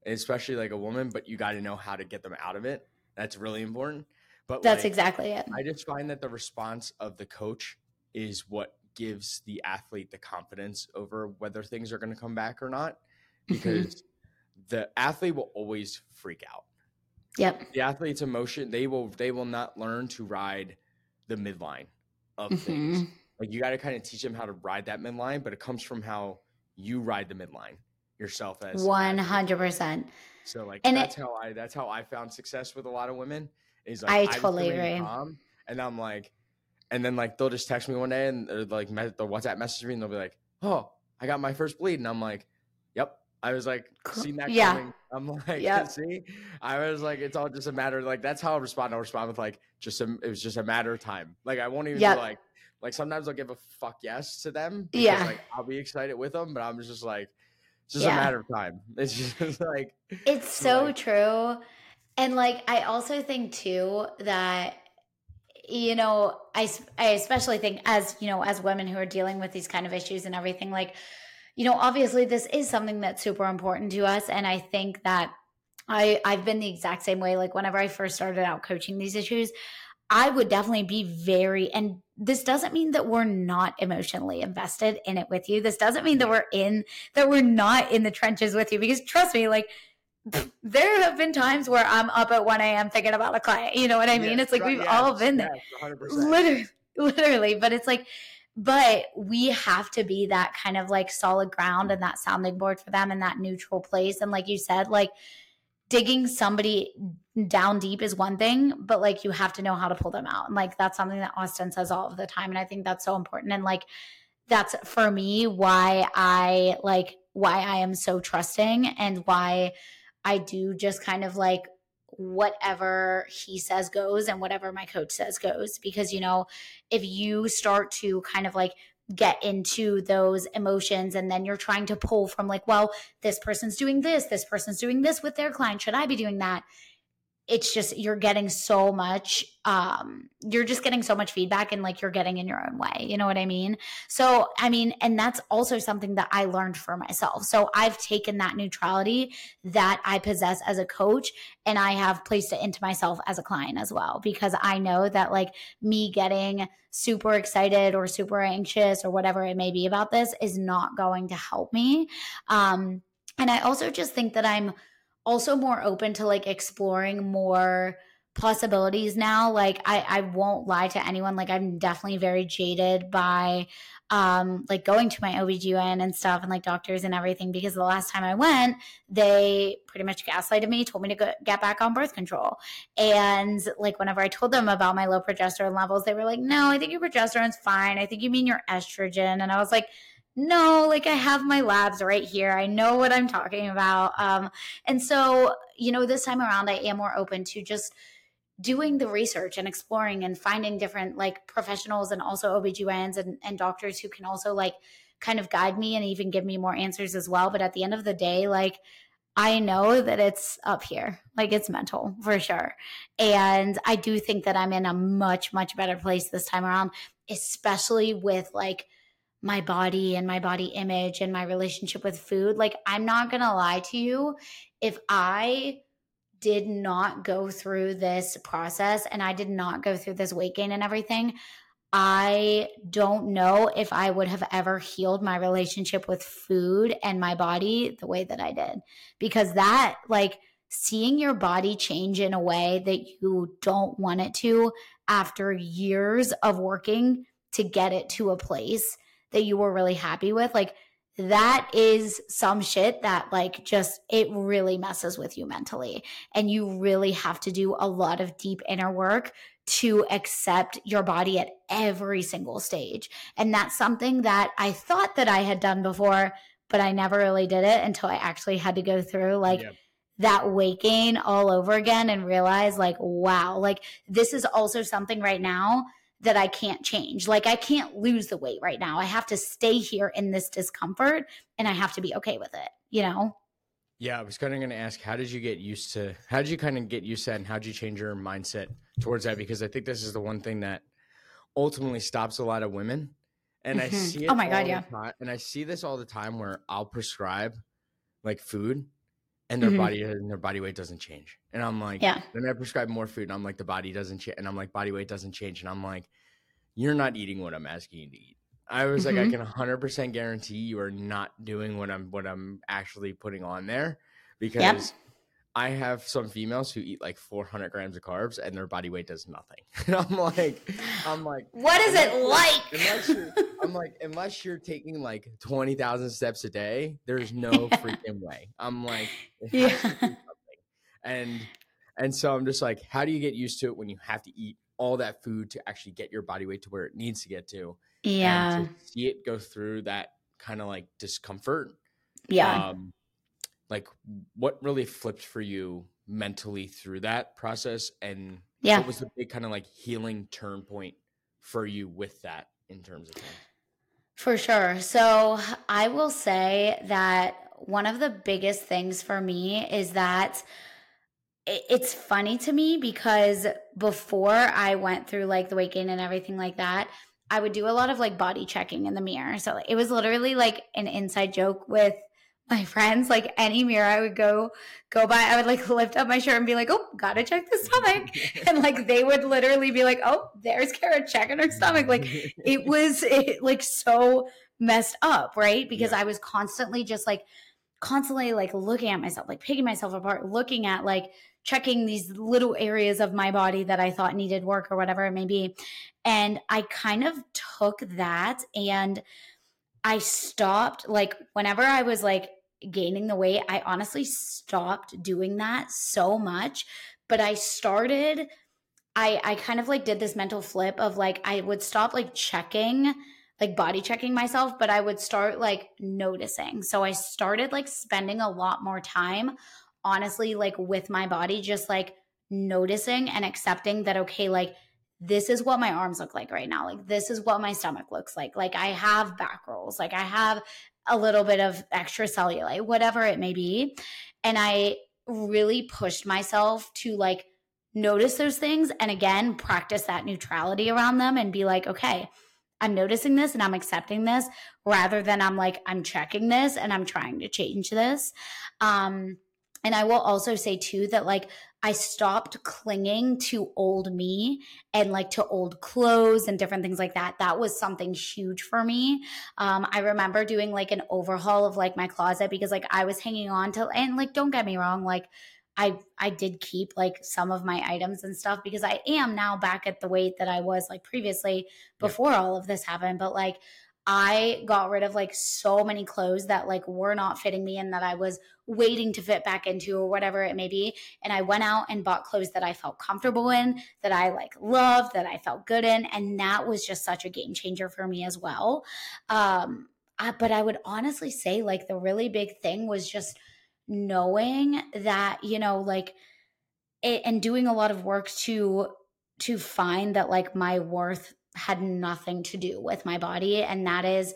especially like a woman, but you got to know how to get them out of it. That's really important. But that's like, exactly it. I just find that the response of the coach is what gives the athlete the confidence over whether things are going to come back or not mm-hmm. because the athlete will always freak out. Yep. The athlete's emotion, they will they will not learn to ride the midline of mm-hmm. things. Like you got to kind of teach them how to ride that midline, but it comes from how you ride the midline yourself as 100%. So like and that's it, how I that's how I found success with a lot of women is like I totally agree. Calm, and I'm like and then like they'll just text me one day and or like me- they'll WhatsApp message me and they'll be like, "Oh, I got my first bleed," and I'm like, "Yep." I was like, "Seen that yeah. coming." I'm like, yeah. "See," I was like, "It's all just a matter." of, Like that's how I respond. I'll respond with like, "Just a, it was just a matter of time." Like I won't even yep. be like, like sometimes I'll give a fuck yes to them. Because, yeah, like I'll be excited with them, but I'm just like, it's just yeah. a matter of time. It's just like it's so like, true. And like I also think too that you know, I, I especially think as, you know, as women who are dealing with these kind of issues and everything, like, you know, obviously this is something that's super important to us. And I think that I, I've been the exact same way. Like whenever I first started out coaching these issues, I would definitely be very, and this doesn't mean that we're not emotionally invested in it with you. This doesn't mean that we're in that we're not in the trenches with you because trust me, like there have been times where I'm up at 1 a.m. thinking about a client. You know what I mean? it's like we've all been there. literally, literally. But it's like, but we have to be that kind of like solid ground and that sounding board for them and that neutral place. And like you said, like digging somebody down deep is one thing, but like you have to know how to pull them out. And like that's something that Austin says all of the time. And I think that's so important. And like that's for me why I like why I am so trusting and why I do just kind of like whatever he says goes and whatever my coach says goes. Because, you know, if you start to kind of like get into those emotions and then you're trying to pull from like well this person's doing this this person's doing this with their client should i be doing that it's just you're getting so much um you're just getting so much feedback and like you're getting in your own way you know what i mean? So i mean and that's also something that i learned for myself. So i've taken that neutrality that i possess as a coach and i have placed it into myself as a client as well because i know that like me getting super excited or super anxious or whatever it may be about this is not going to help me. Um and i also just think that i'm also more open to like exploring more possibilities now. Like i i won't lie to anyone like i'm definitely very jaded by um like going to my OBGYN and stuff and like doctors and everything because the last time I went they pretty much gaslighted me told me to go, get back on birth control. And like whenever I told them about my low progesterone levels they were like no I think your progesterone's fine. I think you mean your estrogen. And I was like no, like I have my labs right here. I know what I'm talking about. Um, and so, you know, this time around, I am more open to just doing the research and exploring and finding different like professionals and also OBGYNs and, and doctors who can also like kind of guide me and even give me more answers as well. But at the end of the day, like, I know that it's up here. Like it's mental for sure. And I do think that I'm in a much, much better place this time around, especially with like my body and my body image and my relationship with food. Like, I'm not going to lie to you. If I did not go through this process and I did not go through this weight gain and everything, I don't know if I would have ever healed my relationship with food and my body the way that I did. Because that, like, seeing your body change in a way that you don't want it to after years of working to get it to a place that you were really happy with, like that is some shit that like just it really messes with you mentally. And you really have to do a lot of deep inner work to accept your body at every single stage. And that's something that i thought that i had done before but i never really did it until i actually had to go through like that weight gain all over again and realize like wow like this is also something right now that I can't change. Like I can't lose the weight right now. I have to stay here in this discomfort and I have to be okay with it, you know? Yeah, I was kind of going to ask, how did you get used to, how did you kind of get used to that and how did you change your mindset towards that? Because I think this is the one thing that ultimately stops a lot of women. And mm-hmm. I see it. Oh my God, yeah. Time, and I see this all the time where I'll prescribe like food and their mm-hmm. body and their body weight doesn't change. And I'm like, yeah. Then I prescribe more food, and I'm like, the body doesn't change, and I'm like, body weight doesn't change, and I'm like, you're not eating what I'm asking you to eat. I was mm-hmm. like, I mm-hmm. can 100% guarantee you are not doing what I'm what I'm actually putting on there because yep. I have some females who eat like 400 grams of carbs and their body weight does nothing. And I'm like, I'm like, what is it like? Unless you're, I'm like, unless you're taking like 20,000 steps a day, there's no freaking way. I'm like, yeah. And and so I'm just like, how do you get used to it when you have to eat all that food to actually get your body weight to where it needs to get to? Yeah. to see it go through that kind of like discomfort. Yeah. Um, like what really flipped for you mentally through that process and yeah. what was the big kind of like healing turn point for you with that in terms of time? For sure. So I will say that one of the biggest things for me is that it's funny to me because before I went through like the weight gain and everything like that, I would do a lot of like body checking in the mirror. So it was literally like an inside joke with my friends, like any mirror I would go go by, I would like lift up my shirt and be like, "Oh, gotta check the stomach," and like they would literally be like, "Oh, there's Kara checking her stomach." Like it was it, like so messed up, right? Because yeah. I was constantly just like constantly like looking at myself, like picking myself apart, looking at like checking these little areas of my body that I thought needed work or whatever it may be. And I kind of took that and I stopped like whenever I was like gaining the weight, I honestly stopped doing that so much. But I started, I I kind of like did this mental flip of like I would stop like checking, like body checking myself, but I would start like noticing. So I started like spending a lot more time, honestly, like with my body, just like noticing and accepting that okay, like this is what my arms look like right now. Like, this is what my stomach looks like. Like, I have back rolls. Like, I have a little bit of extra cellulite, whatever it may be. And I really pushed myself to like notice those things and again, practice that neutrality around them and be like, okay, I'm noticing this and I'm accepting this rather than I'm like, I'm checking this and I'm trying to change this. Um, and I will also say too that like I stopped clinging to old me and like to old clothes and different things like that. That was something huge for me. Um, I remember doing like an overhaul of like my closet because like I was hanging on to, and like, don't get me wrong, like, I I did keep like some of my items and stuff because I am now back at the weight that I was like previously before yeah. all of this happened. But like I got rid of like so many clothes that like were not fitting me and that I was waiting to fit back into or whatever it may be. And I went out and bought clothes that I felt comfortable in, that I like loved, that I felt good in. And that was just such a game changer for me as well. Um, I, but I would honestly say like the really big thing was just knowing that, you know, like, it, and doing a lot of work to to find that like my worth had nothing to do with my body. And that is,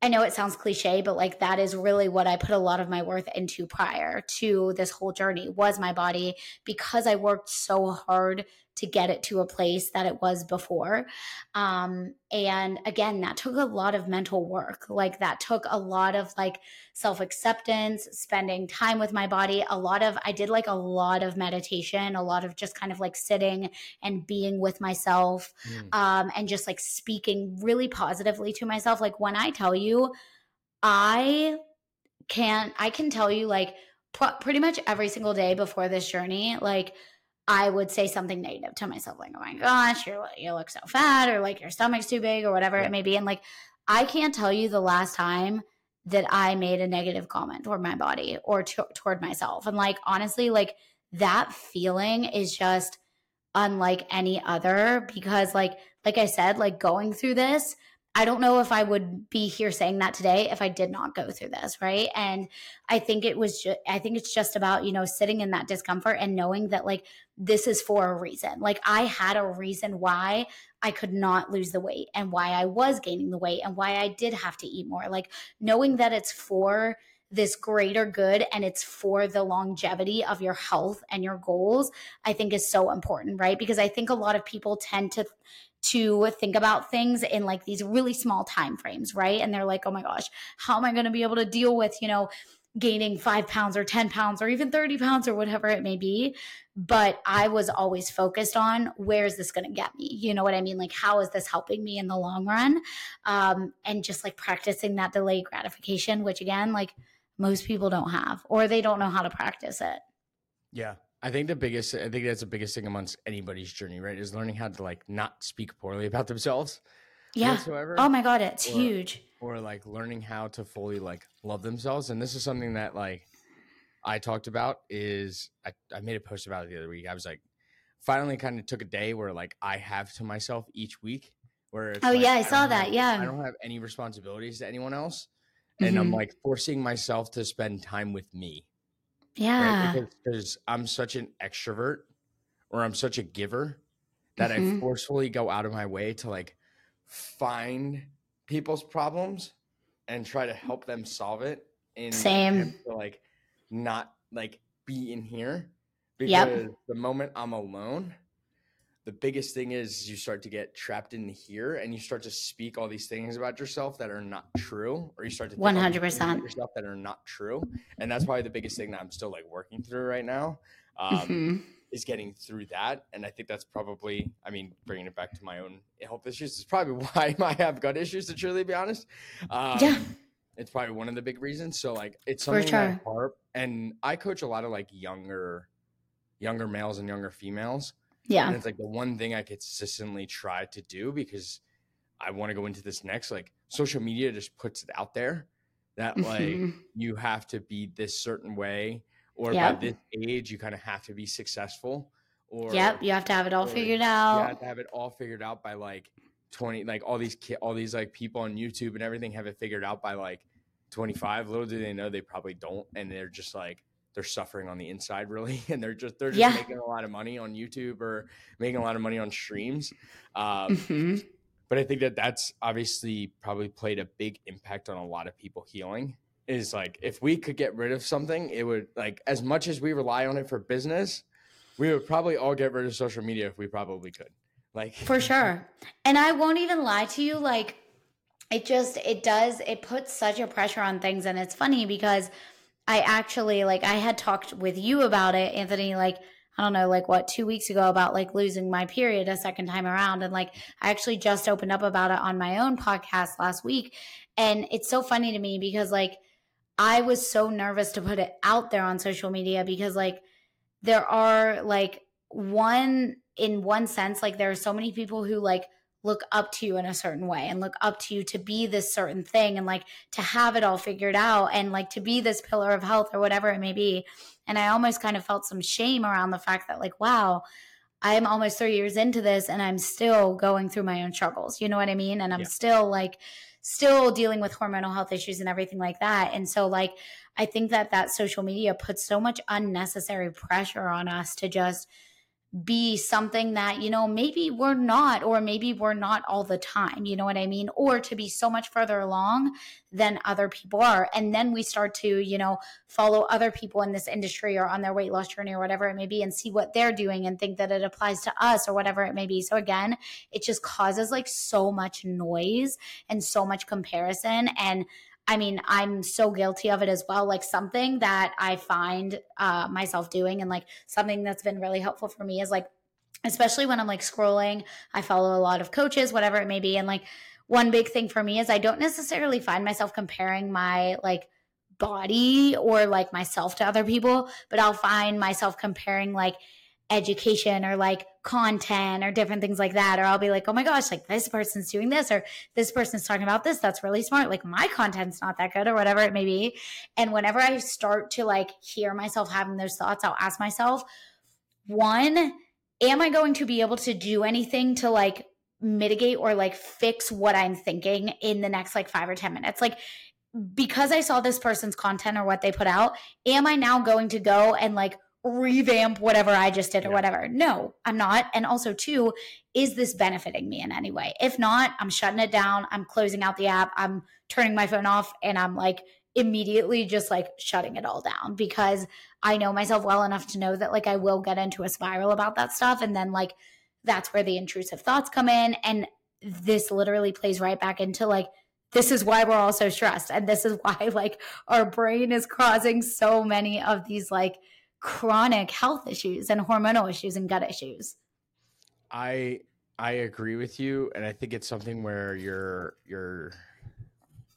I know it sounds cliche, but like that is really what I put a lot of my worth into prior to this whole journey was my body because I worked so hard to get it to a place that it was before. Um, and again, that took a lot of mental work. Like that took a lot of like self acceptance, spending time with my body. A lot of, I did like a lot of meditation, a lot of just kind of like sitting and being with myself mm. um, and just like speaking really positively to myself. Like when I tell you, I can't. I can tell you like, pr- pretty much every single day before this journey, like I would say something negative to myself, like, oh my gosh, you you look so fat, or like your stomach's too big, or whatever yeah. it may be. And like, I can't tell you the last time that I made a negative comment toward my body or t- toward myself. And like, honestly, like that feeling is just unlike any other because, like, like I said, like going through this, I don't know if I would be here saying that today if I did not go through this, right? And I think it was just, I think it's just about, you know, sitting in that discomfort and knowing that like this is for a reason. Like I had a reason why I could not lose the weight and why I was gaining the weight and why I did have to eat more. Like knowing that it's for this greater good and it's for the longevity of your health and your goals, I think is so important, right? Because I think a lot of people tend to to think about things in like these really small time frames, right? And they're like, oh my gosh, how am I going to be able to deal with, you know, gaining five pounds or 10 pounds or even 30 pounds or whatever it may be. But I was always focused on where is this going to get me? You know what I mean? Like, how is this helping me in the long run? Um, and just like practicing that delayed gratification, which again, like most people don't have or they don't know how to practice it. Yeah. I think the biggest, I think that's the biggest thing amongst anybody's journey, right? Is learning how to like not speak poorly about themselves. Yeah. Whatsoever, oh my God, it's or, huge. Or like learning how to fully like love themselves. And this is something that like I talked about is I, I made a post about it the other week. I was like, finally kind of took a day where like I have to myself each week where Oh like, yeah, I, I saw that. Have, yeah. I don't have any responsibilities to anyone else. And mm-hmm. I'm like forcing myself to spend time with me yeah. Right? Because I'm such an extrovert or I'm such a giver that mm-hmm. I forcefully go out of my way to like find people's problems and try to help them solve it. And same to like not like be in here because yep. the moment I'm alone, the biggest thing is you start to get trapped in here and you start to speak all these things about yourself that are not true or you start to think all about 100%. yourself that are not true and that's probably the biggest thing that i'm still like working through right now um, Mhm. is getting through that and i think that's probably i mean bringing it back to my own health issues is probably why i have gut issues to truly be honest um, Yeah. it's probably one of the big reasons so like it's For something that harp and i coach a lot of like younger younger males and younger females and Yeah. it's like the one thing I consistently try to do because I want to go into this next. Like social media just puts it out there that like Mhm. you have to be this certain way, or Yep. by this age you kind of have to be successful, or Yep. You have to have it all figured you out. have to have it all figured out by like twenty. Like all these ki- all these like people on YouTube and everything have it figured out by like twenty five. Little do they know they probably don't, and they're just like they're suffering on the inside really and they're just they're just Yeah. making a lot of money on youtube or making a lot of money on streams um, Mhm. but i think that that's obviously probably played a big impact on a lot of people healing is like if we could get rid of something it would like as much as we rely on it for business we would probably all get rid of social media if we probably could like For sure. And I won't even lie to you like it just it does it puts such a pressure on things and it's funny because I actually like I had talked with you about it Anthony like I don't know like what 2 weeks ago about like losing my period a second time around and like I actually just opened up about it on my own podcast last week and it's so funny to me because like I was so nervous to put it out there on social media because like there are like one in one sense like there are so many people who like look up to you in a certain way and look up to you to be this certain thing and like to have it all figured out and like to be this pillar of health or whatever it may be. And i almost kind of felt some shame around the fact that like wow i'm almost 3 years into this and i'm still going through my own struggles. You know what i mean? And i'm Yeah. still like still dealing with hormonal health issues and everything like that. And so like i think that that social media puts so much unnecessary pressure on us to just be something that you know maybe we're not or maybe we're not all the time you know what i mean? Or to be so much further along than other people are. And then we start to you know follow other people in this industry or on their weight loss journey or whatever it may be and see what they're doing and think that it applies to us or whatever it may be. So again it just causes like so much noise and so much comparison. And I mean, I'm so guilty of it as well. Like something that I find uh, myself doing, and like something that's been really helpful for me is like, especially when I'm like scrolling, I follow a lot of coaches, whatever it may be. And like, one big thing for me is I don't necessarily find myself comparing my like body or like myself to other people, but I'll find myself comparing like education or like content or different things like that. Or I'll be like, oh my gosh, like this person's doing this or this person's talking about this. That's really smart. Like my content's not that good or whatever it may be. And whenever I start to like hear myself having those thoughts, I'll ask myself, one, am I going to be able to do anything to like mitigate or like fix what I'm thinking in the next like five or 10 minutes? Like, because I saw this person's content or what they put out, am I now going to go and like revamp whatever I just did or Yeah. whatever? No, I'm not. And also, two, is this benefiting me in any way? If not, I'm shutting it down. I'm closing out the app. I'm turning my phone off and I'm like immediately just like shutting it all down because I know myself well enough to know that like I will get into a spiral about that stuff. And then like that's where the intrusive thoughts come in. And this literally plays right back into like, this is why we're all so stressed. And this is why like our brain is causing so many of these like chronic health issues and hormonal issues and gut issues. I I agree with you, and I think it's something where you're you're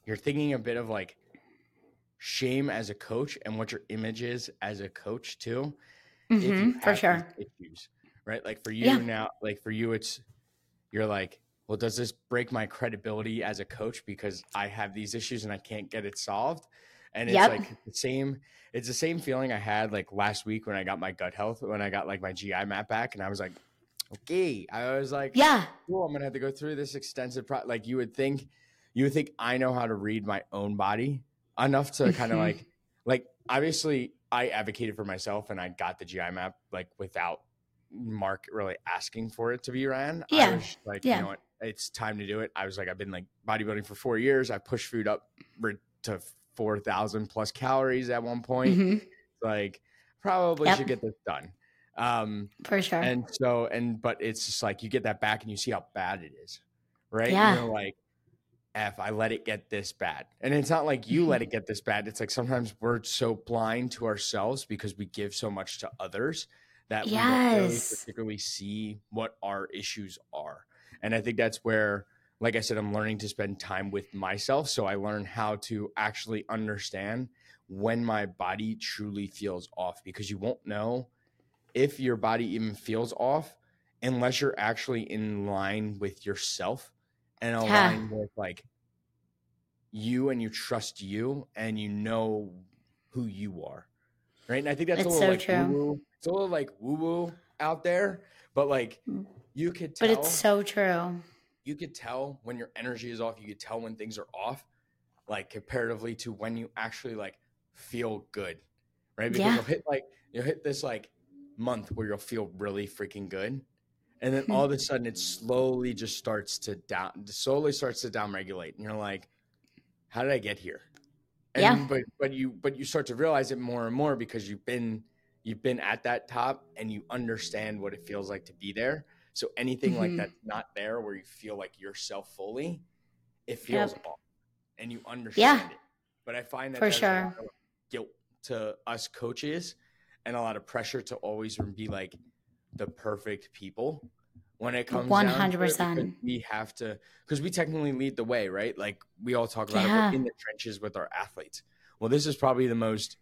you're thinking a bit of like shame as a coach and what your image is as a coach too. Mhm, for sure. issues, right? Like for you Yeah. now, like for you, it's you're like, well, does this break my credibility as a coach because I have these issues and I can't get it solved? And it's Yep. like the same. It's the same feeling I had like last week when I got my gut health, when I got like my GI map back, and I was like, okay, I was like, Yeah. cool, I'm gonna have to go through this extensive pro like you would think you would think I know how to read my own body enough to kind of like like obviously I advocated for myself and I got the GI map like without Mark really asking for it to be ran. I Yeah. was like, Yeah. you know what, it's time to do it. I was like, I've been like bodybuilding for four years. I pushed food up to four thousand plus calories at one point Mhm. like probably Yep. should get this done Um, For sure. and so, and but it's just like you get that back and you see how bad it is, right? Yeah. You're like, F, I let it get this bad. And it's not like you Mm-hmm. let it get this bad. It's like sometimes we're so blind to ourselves because we give so much to others that we don't really particularly see what our issues are. And I think that's where, like I said, I'm learning to spend time with myself. So I learn how to actually understand when my body truly feels off because you won't know if your body even feels off unless you're actually in line with yourself and Yeah. align with like you and you trust you and you know who you are. Right. And I think that's a little so like true. woo-woo. It's a little like woo woo out there, but like Mm. you could tell but it's so true. You could tell when your energy is off. You could tell when things are off, like comparatively to when you actually like feel good, right? Because Yeah. you'll hit like you'll hit this like month where you'll feel really freaking good, and then Hmm. all of a sudden it slowly just starts to down, slowly starts to downregulate, and you're like, how did I get here? And Yeah. but but you but you start to realize it more and more because you've been you've been at that top and you understand what it feels like to be there. So anything like Mhm. that's not there where you feel like yourself fully, it feels Yep. off and you understand it. But I find that For sure. guilt to us coaches and a lot of pressure to always be like the perfect people when it comes down to it, 100%. we have to because we technically lead the way right like we all talk about it Yeah. we're in the trenches with our athletes well this is probably the most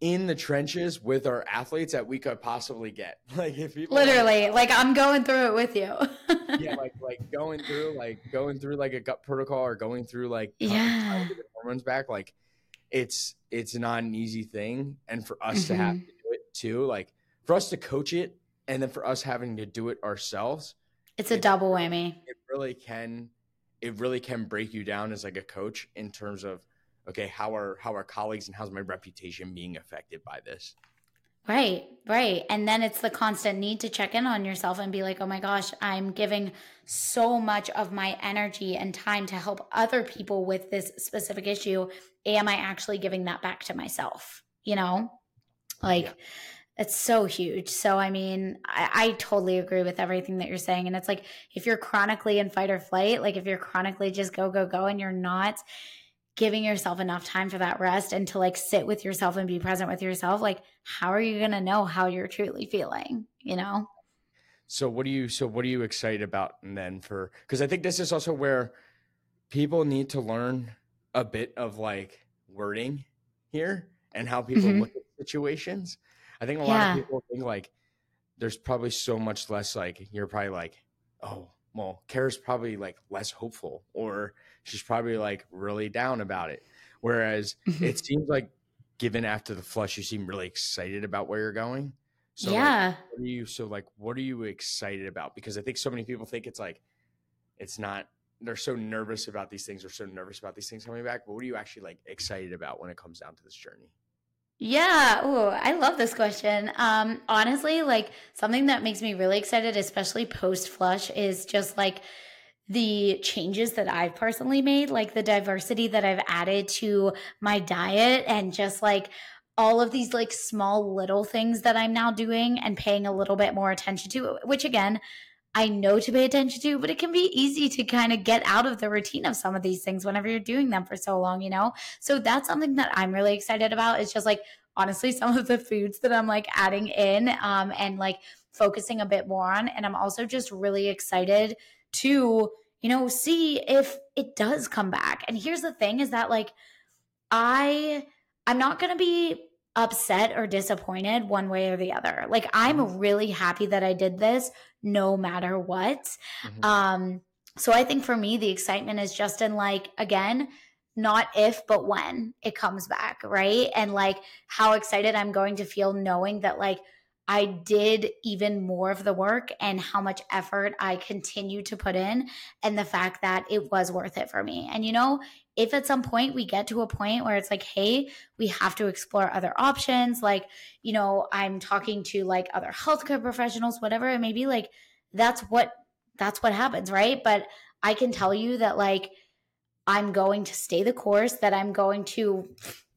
in the trenches with our athletes that we could possibly get like if people Literally, like I'm going through it with you. yeah like like going through like going through like a gut protocol or going through like Yeah. trying to get the hormones back like it's it's not an easy thing and for us to have Mhm. to do it too like for us to coach it and then for us having to do it ourselves It's a It's- double whammy. it really can it really can break you down as like a coach in terms of okay how are how are colleagues and how's my reputation being affected by this Right, right. And then it's the constant need to check in on yourself and be like, oh my gosh, I'm giving so much of my energy and time to help other people with this specific issue. Am I actually giving that back to myself? You know, like Yeah. it's so huge. So, I mean, I, I totally agree with everything that you're saying. And it's like, if you're chronically in fight or flight, like if you're chronically just go, go, go, and you're not giving yourself enough time for that rest and to like sit with yourself and be present with yourself, like, how are you going to know how you're truly feeling? You know? so what do you so what are you excited about and then for because i think this is also where people need to learn a bit of like wording here and how people Mhm. look at situations i think a lot Yeah. of people think like there's probably so much less like you're probably like oh well kara's probably like less hopeful or she's probably like really down about it whereas it seems like given after the flush you seem really excited about where you're going so like, yeah. what are you so like what are you excited about because i think so many people think it's like it's not they're so nervous about these things or so nervous about these things coming back but what are you actually like excited about when it comes down to this journey Yeah. Oh, I love this question. Um, honestly, like something that makes me really excited, especially post flush, is just like the changes that I've personally made, like the diversity that I've added to my diet and just like all of these like small little things that I'm now doing and paying a little bit more attention to, which again, I know to pay attention to, but it can be easy to kind of get out of the routine of some of these things whenever you're doing them for so long, you know? So that's something that I'm really excited about. It's just like honestly some of the foods that I'm like adding in um, and like focusing a bit more on. And I'm also just really excited to, you know, see if it does come back. And here's the thing is that like I I'm not going to be upset or disappointed one way or the other. Like I'm really happy that I did this no matter what. Mhm. Um so I think for me the excitement is just in like again not if but when it comes back, right? And like how excited I'm going to feel knowing that like I did even more of the work and how much effort I continue to put in and the fact that it was worth it for me. And you know, if at some point we get to a point where it's like, hey, we have to explore other options, like, you know, I'm talking to like other healthcare professionals, whatever it may be, like that's what that's what happens, right? But I can tell you that like I'm going to stay the course, that I'm going to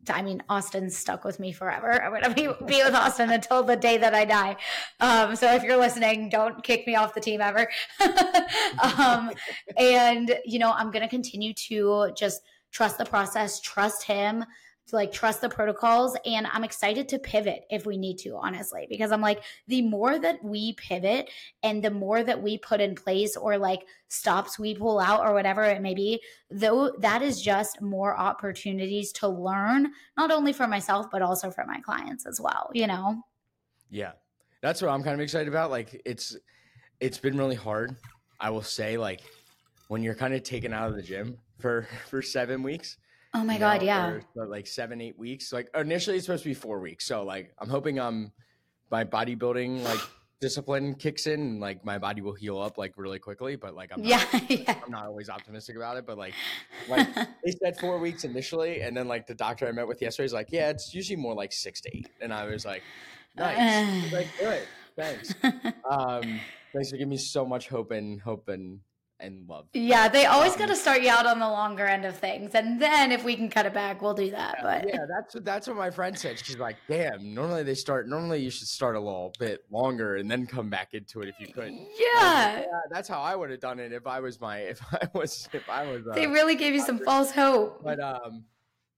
I mean, Austin's stuck with me forever. I'm gonna be, be with Austin until the day that I die. Um, so if you're listening, don't kick me off the team ever. um, and you know, I'm gonna continue to just trust the process, trust him, like trust the protocols and i'm excited to pivot if we need to honestly because i'm like the more that we pivot and the more that we put in place or like stops we pull out or whatever it may be though that is just more opportunities to learn not only for myself but also for my clients as well you know? Yeah. That's what i'm kind of excited about like it's it's been really hard i will say like when you're kind of taken out of the gym for for seven weeks Oh my god, know, yeah. like seven, eight weeks. Like initially it's supposed to be four weeks. So like I'm hoping um my bodybuilding like discipline kicks in and like my body will heal up like really quickly. But like I'm not, yeah, yeah. I'm not always optimistic about it. But like like they said four weeks initially, and then like the doctor I met with yesterday is like, yeah, it's usually more like six to eight. And I was like, nice. like, good. Thanks. Um thanks for giving me so much hope and hope and and love. Yeah, they always um, got to start you out on the longer end of things, and then if we can cut it back, we'll do that. Yeah, but yeah, that's that's what my friend said. She's like, "Damn, normally they start. Normally you should start a little bit longer and then come back into it if you could." Yeah, like, yeah that's how I would have done it if I was my if I was if I was. Uh, they really gave you some false hope. But um,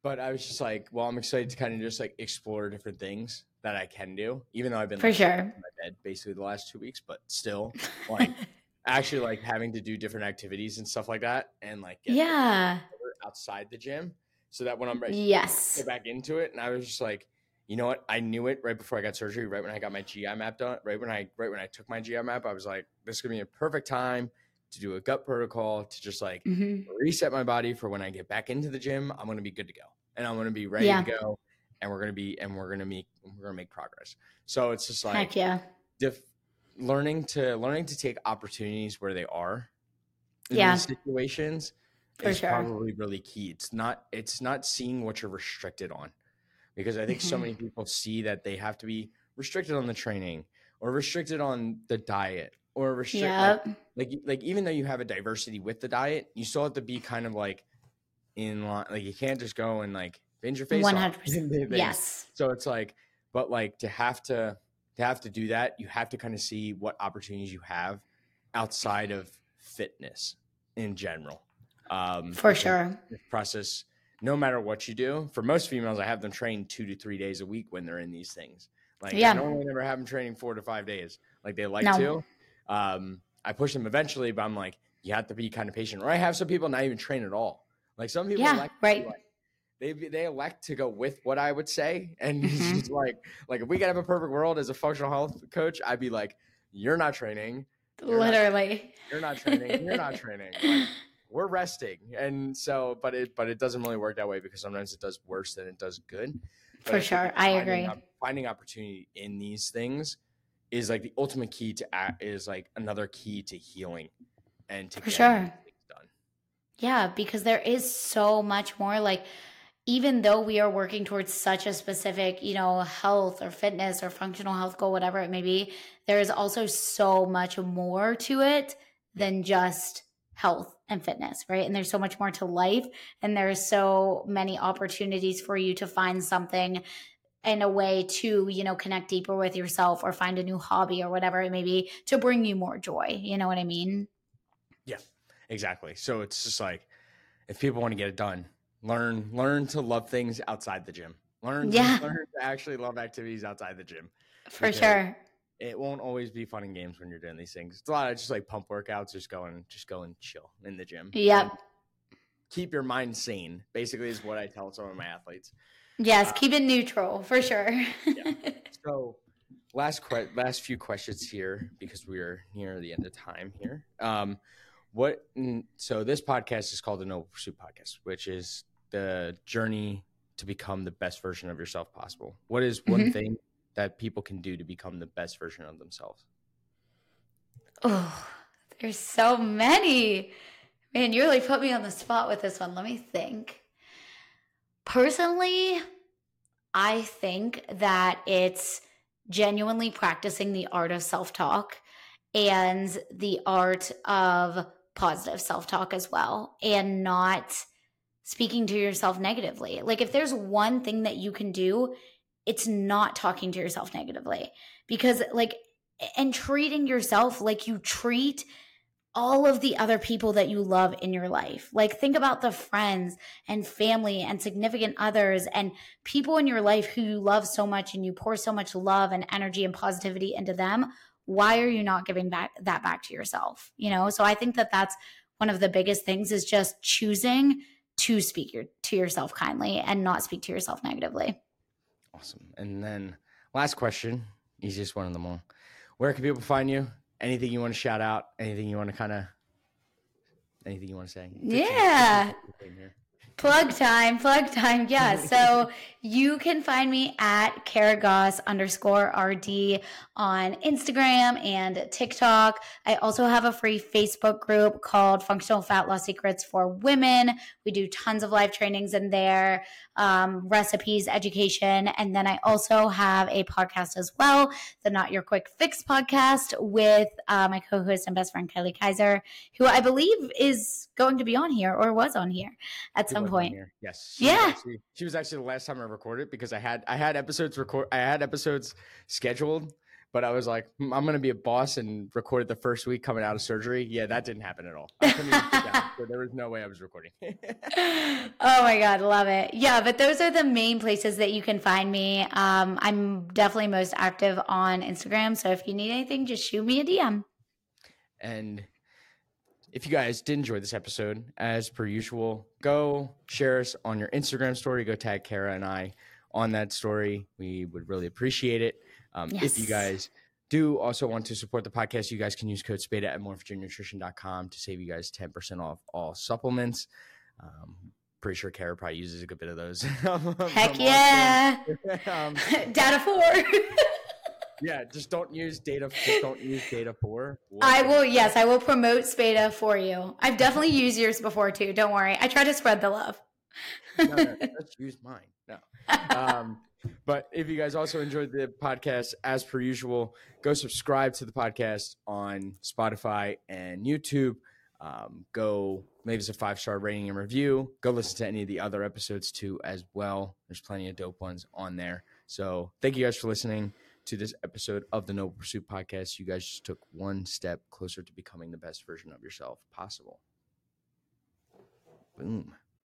but I was just like, well, I'm excited to kind of just like explore different things that I can do, even though I've been for like, sure in my bed basically the last two weeks, but still like actually like having to do different activities and stuff like that and like yeah. outside the gym so that when i'm ready yes go back into it and i was just like you know what? I knew it right before i got surgery right when i got my gi map done right when i right when i took my gi map i was like this is gonna be a perfect time to do a gut protocol to just like mm-hmm. reset my body for when i get back into the gym i'm gonna be good to go and i'm gonna be ready yeah. to go and we're gonna be and we're gonna make we're gonna make progress. So it's just like Heck yeah learning to learning to take opportunities where they are in yeah. these situations For is sure. probably really key. It's not it's not seeing what you're restricted on. Because I think mm-hmm. so many people see that they have to be restricted on the training or restricted on the diet or restricted yep. like, like like even though you have a diversity with the diet, you still have to be kind of like in line like you can't just go and like binge your face 100%. yes. So it's like but like to have to to have to do that, you have to kind of see what opportunities you have outside of fitness in general. Um, For sure. Process, no matter what you do. For most females, I have them train two to three days a week when they're in these things. Like, yeah. I normally never have them training four to five days like they like no. to. Um, I push them eventually, but I'm like, you have to be kind of patient. Or I have some people not even train at all. Like some people, yeah, like, right. Like, they they elect to go with what I would say, and mm-hmm. just like like if we could have a perfect world as a functional health coach, I'd be like, you're not training, you're literally, not, you're not training, you're not training. Like, we're resting, and so but it but it doesn't really work that way because sometimes it does worse than it does good. But For sure, I agree. finding opportunity in these things is like the ultimate key to is like another key to healing and to For sure. Yeah, because there is so much more like even though we are working towards such a specific, you know, health or fitness or functional health goal, whatever it may be, there is also so much more to it than just health and fitness, right? And there's so much more to life. And there's so many opportunities for you to find something in a way to, you know, connect deeper with yourself or find a new hobby or whatever it may be to bring you more joy. You know what I mean? Yeah, exactly. So it's just like if people want to get it done, learn learn to love things outside the gym. Learn yeah. to, learn to actually love activities outside the gym for sure. it won't always be fun and games when you're doing these things. It's a lot of just like pump workouts just going just go and chill in the gym. Yep. Keep your mind sane basically is what i tell some of my athletes. Yes uh, keep it neutral for sure. Yeah. so last que- last few questions here because we are near the end of time here. Um what so this podcast is called the noble pursuit podcast which is the journey to become the best version of yourself possible? What is one mm-hmm. thing that people can do to become the best version of themselves? Oh, there's so many. Man, you really put me on the spot with this one. Let me think. Personally, I think that it's genuinely practicing the art of self talk and the art of positive self talk as well, and not speaking to yourself negatively. Like if there's one thing that you can do, it's not talking to yourself negatively because like and treating yourself like you treat all of the other people that you love in your life. Like, think about the friends and family and significant others and people in your life who you love so much and you pour so much love and energy and positivity into them. Why are you not giving back that back to yourself? You know, so I think that that's one of the biggest things is just choosing to speak your, to yourself kindly and not speak to yourself negatively. Awesome. And then last question, easiest one of them all. Where can people find you? Anything you want to shout out? Anything you want to kind of, anything you want to say? Yeah. Plug time, plug time. Yeah. So you can find me at Kara underscore RD on Instagram and TikTok. I also have a free Facebook group called Functional Fat Loss Secrets for Women. We do tons of live trainings in there, um, recipes, education. And then I also have a podcast as well, the Not Your Quick Fix podcast with uh, my co host and best friend, Kylie Kaiser, who I believe is going to be on here or was on here at some point. Yes. She yeah. Was actually, she was actually the last time I recorded because I had I had episodes record I had episodes scheduled, but I was like, hmm, I'm gonna be a boss and recorded the first week coming out of surgery. Yeah, that didn't happen at all. down, so there was no way I was recording. oh my god, love it. Yeah, but those are the main places that you can find me. Um, I'm definitely most active on Instagram, so if you need anything, just shoot me a DM. And if you guys did enjoy this episode, as per usual, go share us on your Instagram story. Go tag Kara and I on that story. We would really appreciate it. Um, yes. If you guys do also want to support the podcast, you guys can use code SPADA at morphogennutrition.com to save you guys 10% off all supplements. Um, pretty sure Kara probably uses a good bit of those. Heck yeah. um, Data four. Yeah, just don't use data. Just don't use data for. I will. Yes, I will promote Spada for you. I've definitely used yours before too. Don't worry. I try to spread the love. no, no, let's use mine. No. Um, but if you guys also enjoyed the podcast, as per usual, go subscribe to the podcast on Spotify and YouTube. Um, go leave us a five star rating and review. Go listen to any of the other episodes too, as well. There's plenty of dope ones on there. So thank you guys for listening to this episode of the Noble Pursuit podcast. You guys just took one step closer to becoming the best version of yourself possible. Boom.